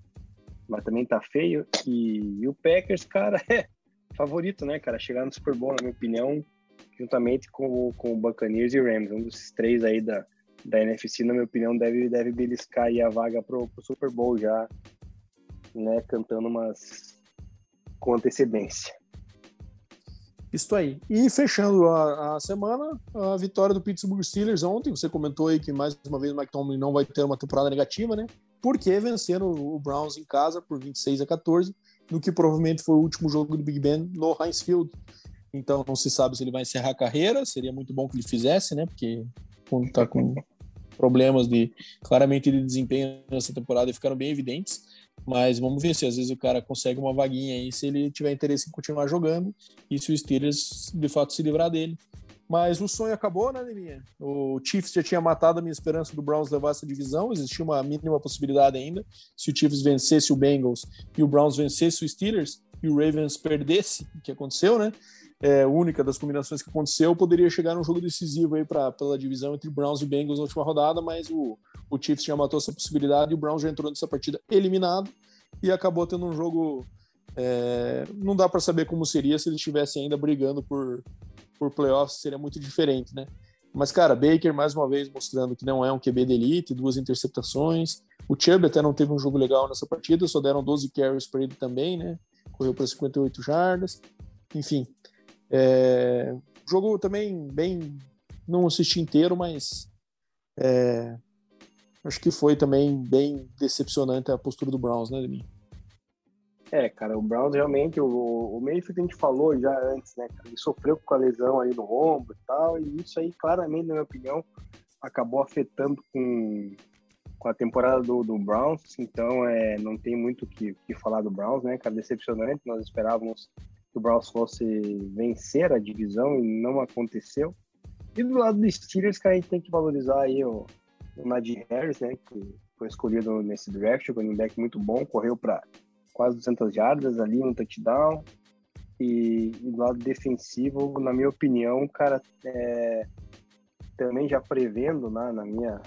[SPEAKER 2] mas também tá feio, e, e o Packers, cara, é favorito, né, cara, chegar no Super Bowl, na minha opinião, juntamente com, com o Buccaneers e Rams. Um dos três aí da, da NFC, na minha opinião, deve, deve beliscar aí a vaga pro, pro Super Bowl já, né, cantando umas com antecedência.
[SPEAKER 1] Isso aí. E fechando a, a, semana, a vitória do Pittsburgh Steelers ontem. Você comentou aí que mais uma vez o Mike Tomlin não vai ter uma temporada negativa, né? Porque venceram o Browns em casa por 26 a 14, no que provavelmente foi o último jogo do Big Ben no Heinz Field então não se sabe se ele vai encerrar a carreira. Seria muito bom que ele fizesse, né? Porque quando está com problemas de claramente de desempenho nessa temporada ficaram bem evidentes. Mas vamos ver se às vezes o cara consegue uma vaguinha aí, se ele tiver interesse em continuar jogando e se o Steelers de fato se livrar dele. Mas o sonho acabou, né, Neminha? O Chiefs já tinha matado a minha esperança do Browns levar essa divisão. Existia uma mínima possibilidade ainda. Se o Chiefs vencesse o Bengals e o Browns vencesse o Steelers e o Ravens perdesse, o que aconteceu, né? É, única das combinações que aconteceu, poderia chegar num jogo decisivo aí pra, pela divisão entre Browns e Bengals na última rodada, mas o, o Chiefs já matou essa possibilidade e o Browns já entrou nessa partida eliminado e acabou tendo um jogo. É, não dá para saber como seria se ele estivesse ainda brigando por, por playoffs, seria muito diferente, né? Mas, cara, Baker mais uma vez mostrando que não é um QB de elite, duas interceptações. O Chubb até não teve um jogo legal nessa partida, só deram 12 carries para ele também, né? Correu para 58 jardas. Enfim, é, jogo também bem. Não assisti inteiro, mas é, acho que foi também bem decepcionante a postura do Browns, né, Demi?
[SPEAKER 2] É, cara, o Browns realmente, o, o Mayfield a gente falou já antes, né, ele sofreu com a lesão aí no ombro e tal, e isso aí claramente, na minha opinião, acabou afetando com, com a temporada do, do Browns, então é, não tem muito o que, que falar do Browns, né, cara, decepcionante, nós esperávamos que o Browns fosse vencer a divisão e não aconteceu. E do lado dos Steelers, que a gente tem que valorizar aí o, o Najee Harris, né, que foi escolhido nesse draft, um running back muito bom, correu para quase 200 jardas ali, um touchdown. E, e, do lado defensivo, na minha opinião, cara, é, também já prevendo né, na minha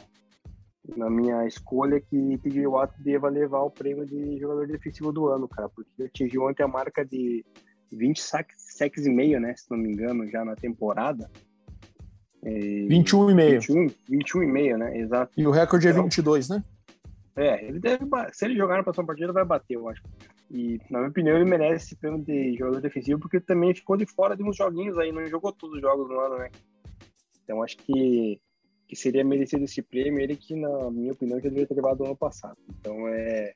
[SPEAKER 2] na minha escolha que TJ Watt deva levar o prêmio de jogador defensivo do ano, cara, porque atingiu ontem a marca de 20 sacks, e meio, né? Se não me engano, já na temporada.
[SPEAKER 1] E... 21 e meio.
[SPEAKER 2] 21, 21 e meio, né? Exato.
[SPEAKER 1] E o recorde é então, é 22, né?
[SPEAKER 2] É, ele deve. Se ele jogar na próxima partida, vai bater, eu acho. E, na minha opinião, ele merece esse prêmio de jogador defensivo, porque também ficou de fora de uns joguinhos aí, não jogou todos os jogos no ano, né? Então, acho que, que seria merecido esse prêmio, ele que, na minha opinião, já deveria ter levado no ano passado. Então, é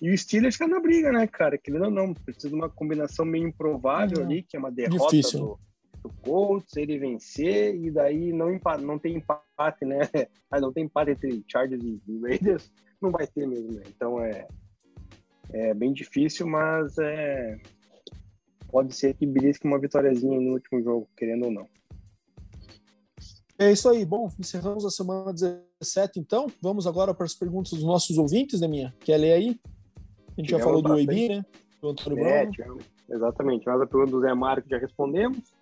[SPEAKER 2] e o Steelers tá na briga, né, cara? Querendo ou não, precisa de uma combinação meio improvável ali, que é uma derrota do, o Colts, ele vencer e daí não, empate, não tem empate, né? Mas não tem empate entre Chargers e Raiders, não vai ter mesmo, né? Então é, é bem difícil, mas é, pode ser que belisque uma vitóriazinha no último jogo, querendo ou não.
[SPEAKER 1] É isso aí. Bom, encerramos a semana 17, então. Vamos agora para as perguntas dos nossos ouvintes, né, minha? Quer ler aí? A gente já falou do EB, né? Do Antônio é,
[SPEAKER 2] Brown. Exatamente. Nós a pergunta do Zé Mário que já respondemos.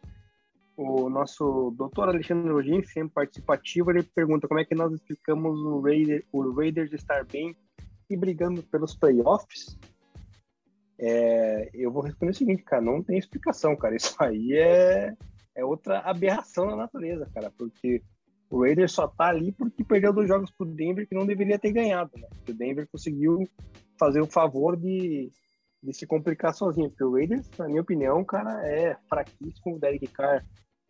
[SPEAKER 2] O nosso doutor Alexandre Login, sempre participativo, ele pergunta como é que nós explicamos o, Raider, o Raiders estar bem e brigando pelos playoffs. É, eu vou responder o seguinte, cara, não tem explicação, cara. Isso aí é, é outra aberração na natureza, cara, porque o Raiders só tá ali porque perdeu dois jogos pro Denver que não deveria ter ganhado, né? o Denver conseguiu fazer o favor de, de se complicar sozinho, porque o Raiders, na minha opinião, cara, é fraquíssimo. O Derek Carr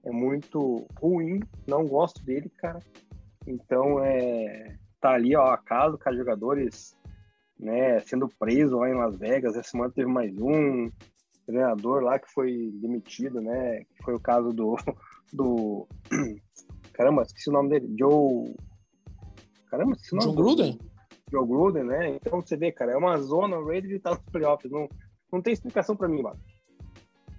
[SPEAKER 2] é muito ruim, não gosto dele, cara. Então, é, tá ali, ó, a casa, com os jogadores né, sendo preso lá em Las Vegas. Essa semana teve mais um treinador lá que foi demitido, né? Que foi o caso do. do... Caramba, esqueci o nome dele. Joe. Caramba, esqueci o nome.
[SPEAKER 1] John Gruden?
[SPEAKER 2] Joe Gruden, né? Então você vê, cara, é uma zona, o Raiders tá nos playoffs. Não, não tem explicação para mim, mano.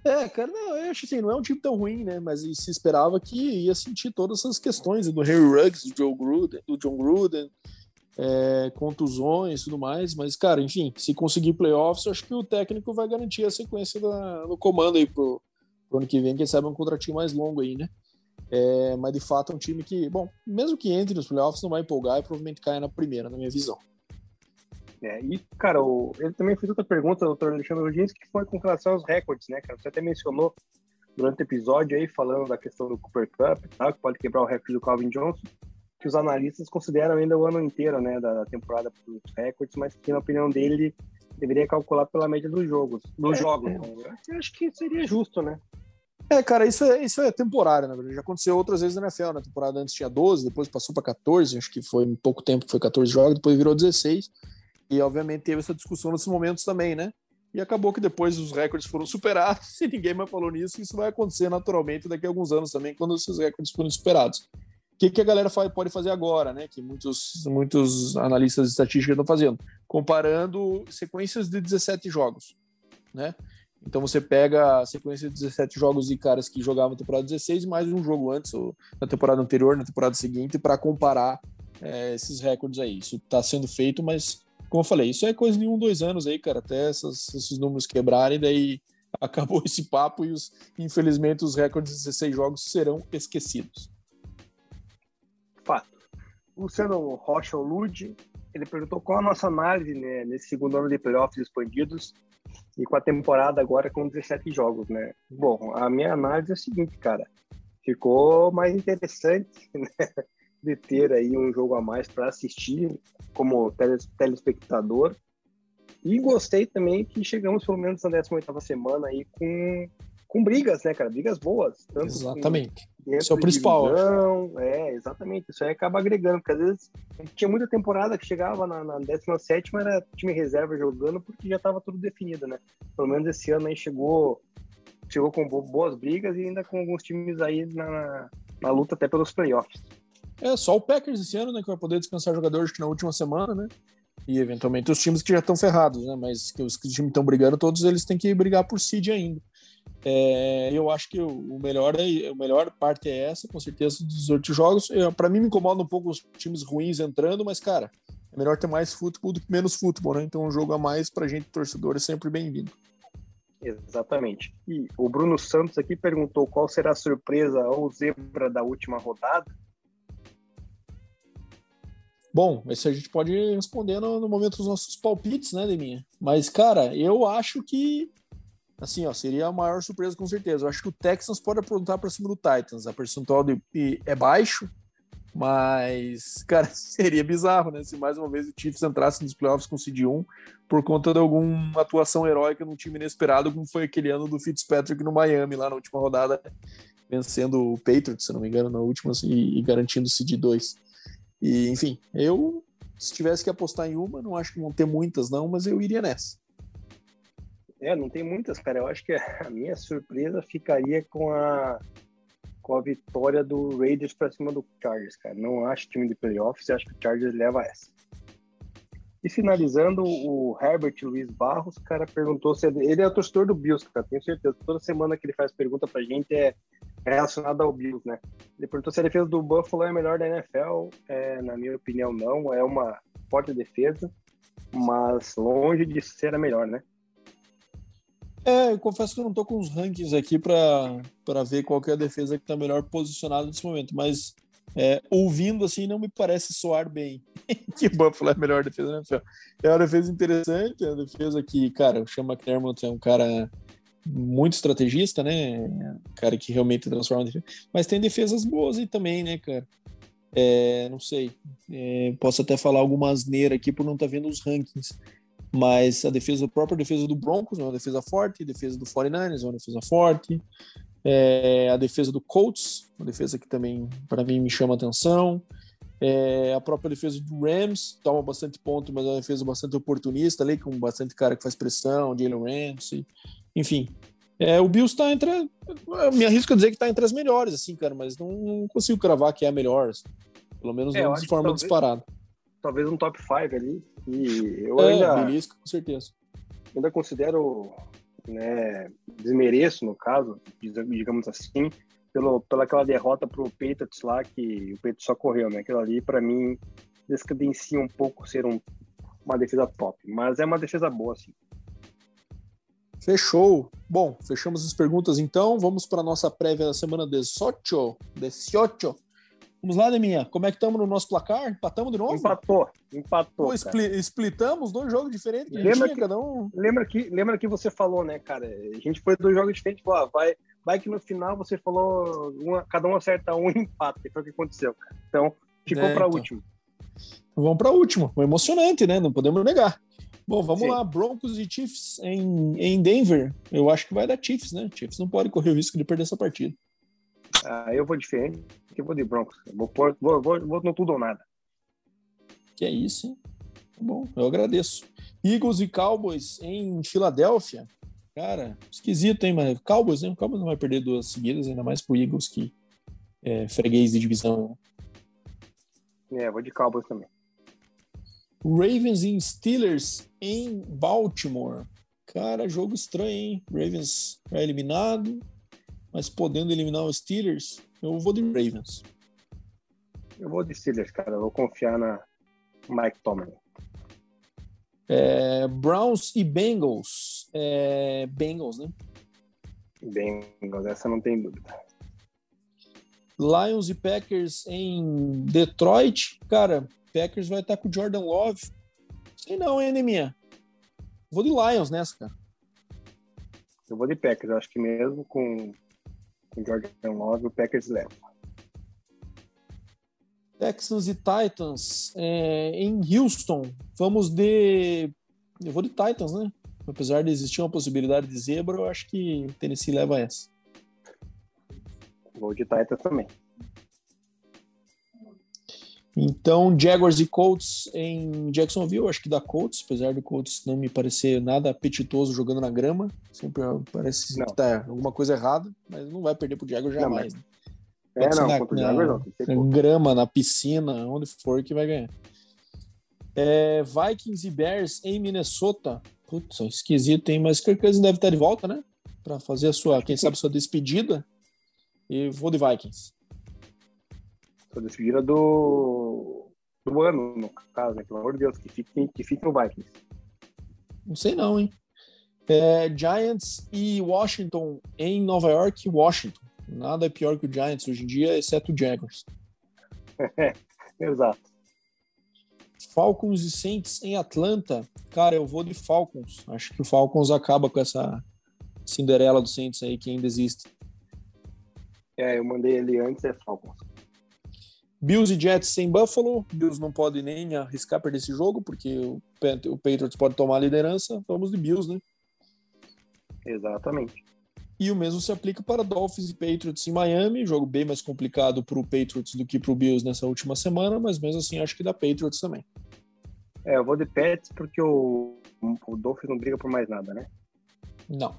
[SPEAKER 1] É, cara, não, eu acho assim, não é um time tão ruim, né? Mas se esperava que ia sentir todas essas questões do Harry Ruggs, do Joe Gruden, do John Gruden, é, contusões e tudo mais. Mas, cara, enfim, se conseguir playoffs, eu acho que o técnico vai garantir a sequência da, no comando aí pro, pro ano que vem, quem sabe um contratinho mais longo aí, né? É, mas de fato é um time que, bom, mesmo que entre nos playoffs, não vai empolgar e provavelmente cai na primeira, na minha visão.
[SPEAKER 2] É, e, cara, o, ele também fez outra pergunta, doutor Alexandre Rodins, que foi com relação aos recordes, né, cara? Você até mencionou durante o episódio aí, falando da questão do Cooper Cup tá, que pode quebrar o recorde do Calvin Johnson, que os analistas consideram ainda o ano inteiro, né, da temporada para os recordes, mas que, na opinião dele, deveria calcular pela média dos jogos. Dos é, jogos. É. Né? Eu acho que seria justo, né?
[SPEAKER 1] É, cara, isso é, isso é temporário, na verdade. Já aconteceu outras vezes na NFL. Na temporada antes tinha 12, depois passou para 14, acho que foi um pouco tempo foi 14 jogos, depois virou 16. E, obviamente, teve essa discussão nesses momentos também, né? E acabou que depois os recordes foram superados e ninguém mais falou nisso. Isso vai acontecer naturalmente daqui a alguns anos também, quando esses recordes forem superados. O que, que a galera pode fazer agora, né? Que muitos, muitos analistas de estatística estão fazendo? Comparando sequências de 17 jogos, né? Então você pega a sequência de 17 jogos de caras que jogavam temporada 16 e mais um jogo antes, ou na temporada anterior, na temporada seguinte, para comparar é, esses recordes aí. Isso está sendo feito, mas, como eu falei, isso é coisa de um, dois anos aí, cara, até essas, esses números quebrarem, daí acabou esse papo e, os, infelizmente, os recordes de 16 jogos serão esquecidos.
[SPEAKER 2] Fato. Luciano Rocha Lude, ele perguntou qual a nossa análise né, nesse segundo ano de playoffs expandidos e com a temporada agora com 17 jogos, né? Bom, a minha análise é a seguinte, cara. Ficou mais interessante, né? De ter aí um jogo a mais para assistir como telespectador. E gostei também que chegamos pelo menos na 18ª semana aí com com brigas, né, cara? Brigas boas.
[SPEAKER 1] exatamente. Isso é o principal.
[SPEAKER 2] Divisão, é, exatamente. Isso aí acaba agregando, porque às vezes tinha muita temporada que chegava na, na 17 era time reserva jogando porque já estava tudo definido, né? Pelo menos esse ano aí chegou, chegou com boas brigas e ainda com alguns times aí na, na luta até pelos playoffs.
[SPEAKER 1] É, só o Packers esse ano, né, que vai poder descansar jogadores que na última semana, né? E eventualmente os times que já estão ferrados, né? Mas que os times estão brigando, todos eles têm que brigar por seed ainda. É, eu acho que o melhor, é, a melhor parte é essa, com certeza, dos outros jogos. Para mim, me incomoda um pouco os times ruins entrando, mas, cara, é melhor ter mais futebol do que menos futebol, né? Então, um jogo a mais para gente, torcedor, é sempre bem-vindo.
[SPEAKER 2] Exatamente. E o Bruno Santos aqui perguntou qual será a surpresa ou zebra da última rodada.
[SPEAKER 1] Bom, esse a gente pode responder no, no momento dos nossos palpites, né, Deminha? Mas, cara, eu acho que assim, ó, seria a maior surpresa com certeza. Eu acho que o Texans pode aprontar para cima do Titans. A percentual de, é baixo, mas, cara, seria bizarro, né? Se mais uma vez o Chiefs entrasse nos playoffs com seed 1 por conta de alguma atuação heróica num time inesperado, como foi aquele ano do Fitzpatrick no Miami, lá na última rodada, vencendo o Patriots, se não me engano, na última, e, e garantindo o seed 2. E, enfim, eu, se tivesse que apostar em uma, não acho que vão ter muitas, não, mas eu iria nessa.
[SPEAKER 2] É, não tem muitas, cara. Eu acho que a minha surpresa ficaria com a com a vitória do Raiders para cima do Chargers, cara. Não acho time de playoffs, acho que o Chargers leva essa. E finalizando, o Herbert Luiz Barros, cara, perguntou se ele é o torcedor do Bills, cara. Tenho certeza. Toda semana que ele faz pergunta pra gente é relacionada ao Bills, né? Ele perguntou se a defesa do Buffalo é a melhor da NFL. É, na minha opinião, não. É uma forte defesa, mas longe de ser a melhor, né?
[SPEAKER 1] É, eu confesso que eu não tô com os rankings aqui para ver qual é a defesa que tá melhor posicionada nesse momento, mas é, ouvindo assim não me parece soar bem que Buffalo é a melhor defesa da NFL. É uma defesa interessante, é uma defesa que, cara, o Sean McDermott é um cara muito estrategista, né? Um cara que realmente transforma a defesa. Mas tem defesas boas aí também, né, cara? É, não sei. É, posso até falar alguma asneira aqui por não estar tá vendo os rankings mas a defesa, a própria defesa do Broncos é uma defesa forte, a defesa do 49ers é uma defesa forte, é, a defesa do Colts, uma defesa que também, para mim, me chama atenção, é, a própria defesa do Rams, toma bastante ponto, mas é uma defesa bastante oportunista ali, com bastante cara que faz pressão, Jalen Ramsey, enfim. É, o Bills está entre. Me arrisco a dizer que está entre as melhores, assim, cara, mas não, não consigo cravar que é a melhor, assim, pelo menos é, não de forma talvez, disparada.
[SPEAKER 2] Talvez um top 5 ali, e eu
[SPEAKER 1] é,
[SPEAKER 2] ainda.
[SPEAKER 1] Belisco, com certeza.
[SPEAKER 2] Ainda considero, né, desmereço no caso, digamos assim, pelo, pela aquela derrota pro Patriots lá, que o Patriots só correu, né? Aquilo ali, para mim, descadencia um pouco ser um, uma defesa top. Mas é uma defesa boa, sim.
[SPEAKER 1] Fechou. Bom, fechamos as perguntas então. Vamos para nossa prévia da semana 18. 18. Vamos lá, Neminha. Como é que estamos no nosso placar? Empatamos de novo?
[SPEAKER 2] Empatou, empatou. Pô,
[SPEAKER 1] splitamos dois jogos diferentes. Que
[SPEAKER 2] lembra, tinha, que, cada um... lembra, que, lembra que você falou, né, cara? A gente foi dois jogos diferentes. Falou, ah, vai, vai que no final você falou, uma, cada um acerta um e empata. Foi o que aconteceu, cara. Então, ficou é, para então. último.
[SPEAKER 1] Vamos para último. Foi emocionante, né? Não podemos negar. Bom, vamos Sim. lá. Broncos e Chiefs em, em Denver. Eu acho que vai dar Chiefs, né? Chiefs não pode correr o risco de perder essa partida.
[SPEAKER 2] Ah, eu vou diferente, eu vou de Broncos. Vou, por, vou, vou, vou no tudo ou nada.
[SPEAKER 1] Que é isso, hein? Tá bom, eu agradeço. Eagles e Cowboys em Filadélfia. Cara, esquisito, hein, mas Cowboys, né? O Cowboys não vai perder duas seguidas, ainda mais pro Eagles que é freguês de divisão.
[SPEAKER 2] É, vou de Cowboys também.
[SPEAKER 1] Ravens e Steelers em Baltimore. Cara, jogo estranho, hein? Ravens é eliminado, mas podendo eliminar os Steelers, eu vou de Ravens.
[SPEAKER 2] Eu vou de Steelers, cara. Eu vou confiar na Mike Tomlin.
[SPEAKER 1] É, Browns e Bengals. É, Bengals, né?
[SPEAKER 2] Bengals, essa não tem dúvida.
[SPEAKER 1] Lions e Packers em Detroit. Cara, Packers vai estar com o Jordan Love. Sei não, hein, Neminha? Vou de Lions nessa, cara.
[SPEAKER 2] Eu vou de Packers. Eu acho que mesmo com com Jordan Love, o Packers leva.
[SPEAKER 1] Texans e Titans é, em Houston. Vamos de. Eu vou de Titans, né? Apesar de existir uma possibilidade de zebra, eu acho que Tennessee leva essa.
[SPEAKER 2] Vou de Titans também.
[SPEAKER 1] Então, Jaguars e Colts em Jacksonville, acho que dá Colts, apesar do Colts não me parecer nada apetitoso jogando na grama. Sempre parece não. que tá alguma coisa errada, mas não vai perder pro Jaguars jamais. Não,
[SPEAKER 2] mas... né? É, não, na, contra o Jaguars
[SPEAKER 1] não. Na grama, na piscina, onde for que vai ganhar. É, Vikings e Bears em Minnesota. Putz, esquisito, hein? Mas Kirk Cousins deve estar de volta, né? Para fazer a sua, quem sabe, sua despedida. E vou de Vikings.
[SPEAKER 2] Sua despedida do, do ano, no caso, né? Pelo amor de Deus, que fique, que fique no Vikings.
[SPEAKER 1] Não sei não, hein? É, Giants e Washington em Nova York Washington. Nada é pior que o Giants hoje em dia, exceto o Jaguars.
[SPEAKER 2] Exato.
[SPEAKER 1] Falcons e Saints em Atlanta. Cara, eu vou de Falcons. Acho que o Falcons acaba com essa Cinderela do Saints aí que ainda existe.
[SPEAKER 2] É, eu mandei ele antes, é Falcons.
[SPEAKER 1] Bills e Jets sem Buffalo. Bills não pode nem arriscar perder esse jogo, porque o, o Patriots pode tomar a liderança. Vamos de Bills, né?
[SPEAKER 2] Exatamente.
[SPEAKER 1] E o mesmo se aplica para Dolphins e Patriots em Miami. Jogo bem mais complicado para o Patriots do que para o Bills nessa última semana, mas mesmo assim acho que dá Patriots também.
[SPEAKER 2] É, eu vou de Pets porque o, o Dolphins não briga por mais nada, né?
[SPEAKER 1] Não.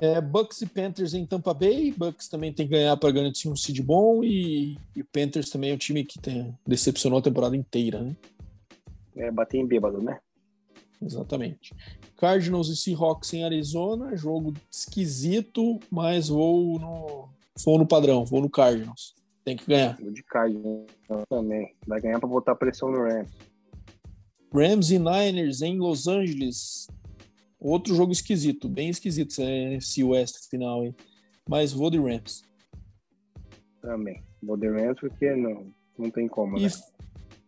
[SPEAKER 1] É, Bucks e Panthers em Tampa Bay. Bucks também tem que ganhar para garantir um seed bom e, e Panthers também é um time que tem, decepcionou a temporada inteira, né?
[SPEAKER 2] É, bater em bêbado, né?
[SPEAKER 1] Exatamente. Cardinals e Seahawks em Arizona, jogo esquisito, mas vou no, vou no padrão, vou no Cardinals. Tem que ganhar.
[SPEAKER 2] Vou de Cardinals também. Vai ganhar para botar pressão no Rams.
[SPEAKER 1] Rams e Niners em Los Angeles. Outro jogo esquisito, bem esquisito esse West final aí. Mas vou de Rams.
[SPEAKER 2] Também. Vou de Rams porque não, não tem como,
[SPEAKER 1] e,
[SPEAKER 2] né?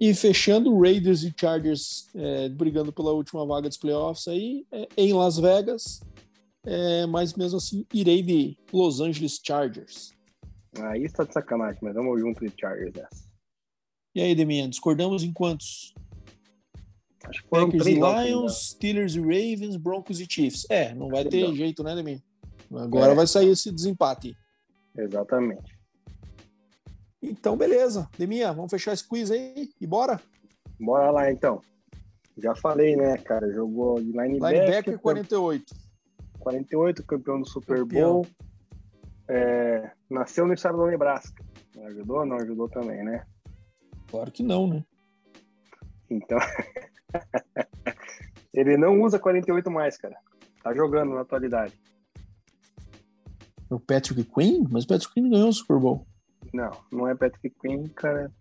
[SPEAKER 1] E fechando, Raiders e Chargers é, brigando pela última vaga dos playoffs aí, é, em Las Vegas. É, mas mesmo assim, irei de Los Angeles Chargers.
[SPEAKER 2] Aí está de sacanagem, mas vamos junto de Chargers.
[SPEAKER 1] E aí, Deminha, discordamos em quantos?
[SPEAKER 2] Acho que foram
[SPEAKER 1] Packers
[SPEAKER 2] três
[SPEAKER 1] e Lions, Steelers e Ravens, Broncos e Chiefs. É, não vai ter jeito, né, Deminha? Agora
[SPEAKER 2] É.
[SPEAKER 1] vai sair esse desempate.
[SPEAKER 2] né? Exatamente.
[SPEAKER 1] Então, beleza. Deminha, vamos fechar esse quiz aí e bora?
[SPEAKER 2] Bora lá então. Já falei, né, cara? Jogou de linebacker,
[SPEAKER 1] Linebacker 48.
[SPEAKER 2] 48, campeão do Super
[SPEAKER 1] Campeão.
[SPEAKER 2] Bowl. É, nasceu no estado do Nebraska. Não ajudou? Não ajudou também, né?
[SPEAKER 1] Claro que não, né?
[SPEAKER 2] Então. ele não usa 48 mais, cara. Tá jogando na atualidade.
[SPEAKER 1] O Patrick Quinn? Mas o Patrick Quinn ganhou o Super Bowl.
[SPEAKER 2] Não, não é Patrick Quinn, cara.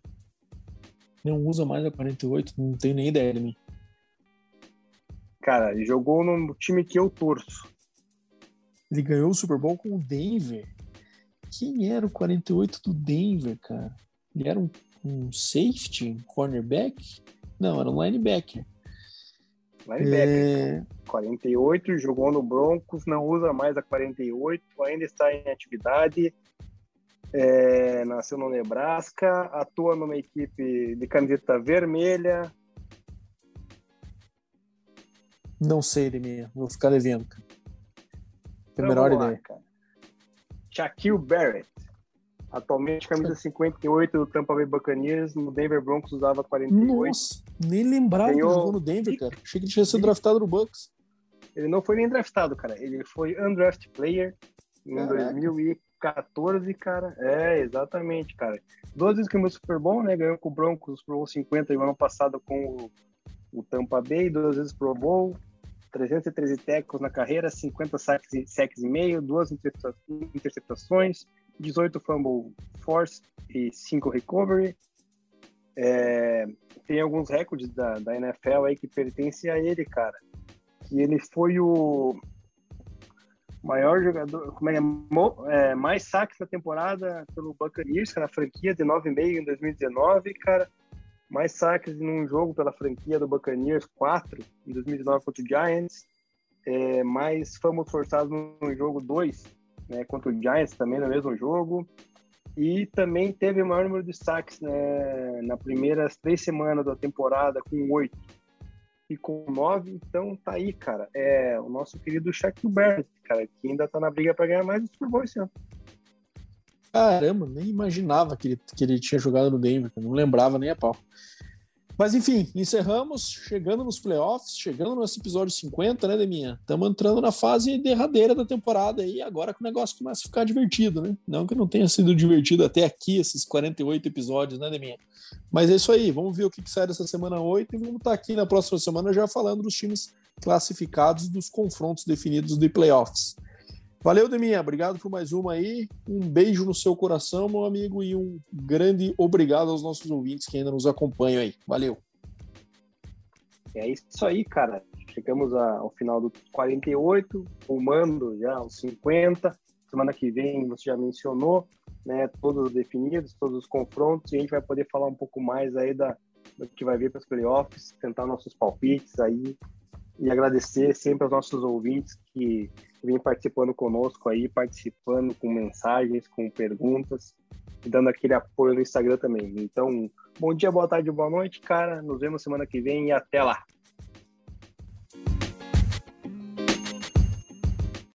[SPEAKER 1] Não usa mais a 48, não tenho nem ideia de mim.
[SPEAKER 2] Cara, ele jogou no time que eu torço.
[SPEAKER 1] Ele ganhou o Super Bowl com o Denver. Quem era o 48 do Denver, cara? Ele era um, um safety, um cornerback? Não, era um linebacker.
[SPEAKER 2] Linebacker.
[SPEAKER 1] É,
[SPEAKER 2] 48, jogou no Broncos, não usa mais a 48, ainda está em atividade. É, nasceu no Nebraska, atua numa equipe de camiseta vermelha.
[SPEAKER 1] Não sei, Deminha. Vou ficar devendo, cara. A
[SPEAKER 2] Então,
[SPEAKER 1] menor
[SPEAKER 2] lá,
[SPEAKER 1] ideia.
[SPEAKER 2] Shaquille Barrett. Atualmente camisa 58 do Tampa Bay Buccaneers, no Denver Broncos usava 48.
[SPEAKER 1] Nossa, nem lembrava que
[SPEAKER 2] Ganhou-
[SPEAKER 1] jogou no Denver, cara. Achei que ele tinha sido draftado no Bucks.
[SPEAKER 2] Ele não foi nem draftado, cara. Ele foi undrafted player em
[SPEAKER 1] Caraca.
[SPEAKER 2] 2014, cara. É, exatamente, cara. Duas vezes ganhou o Super Bowl, né? Ganhou com o Broncos o Super Bowl 50 e o ano passado com o, o Tampa Bay, duas vezes Pro Bowl, 313 tackles na carreira, 50 sacks e, sacks e meio, duas intercepta- interceptações, 18 fumble force e 5 recovery. É, tem alguns recordes da, da NFL aí que pertencem a ele, cara. Que ele foi o maior jogador, como é, é? É, mais saques na temporada pelo Buccaneers, cara, na franquia, de 9,5 em 2019, cara. Mais saques num jogo pela franquia do Buccaneers, 4 em 2019 contra o Giants. É, mais fumbles forçados no jogo 2, né, contra o Giants também no mesmo jogo. E também teve o maior número de saques né, na primeiras três semanas da temporada, com 8 e com 9. Então tá aí, cara. É o nosso querido Shaquille Barrett, cara, que ainda tá na briga para ganhar mais Super Bowl esse ano.
[SPEAKER 1] Caramba, nem imaginava que ele, que ele tinha jogado no Denver, não lembrava nem a pau. Mas enfim, encerramos, chegando nos playoffs, chegando no episódio 50, né, Deminha? Estamos entrando na fase derradeira da temporada aí, agora que o negócio começa a ficar divertido, né? Não que não tenha sido divertido até aqui, esses 48 episódios, né, Deminha? Mas é isso aí, vamos ver o que, que sai dessa semana 8 e vamos estar aqui na próxima semana já falando dos times classificados dos confrontos definidos de playoffs. Valeu, Deminha. Obrigado por mais uma aí. Um beijo no seu coração, meu amigo, e um grande obrigado aos nossos ouvintes que ainda nos acompanham aí. Valeu.
[SPEAKER 2] É isso aí, cara. Chegamos ao final do 48, rumando já aos 50. Semana que vem, você já mencionou, né? Todos definidos, todos os confrontos, e a gente vai poder falar um pouco mais aí da, do que vai vir para os playoffs, tentar nossos palpites aí e agradecer sempre aos nossos ouvintes que vêm participando conosco aí, participando com mensagens, com perguntas e dando aquele apoio no Instagram também. Então, bom dia, boa tarde, boa noite, cara. Nos vemos semana que vem e até lá.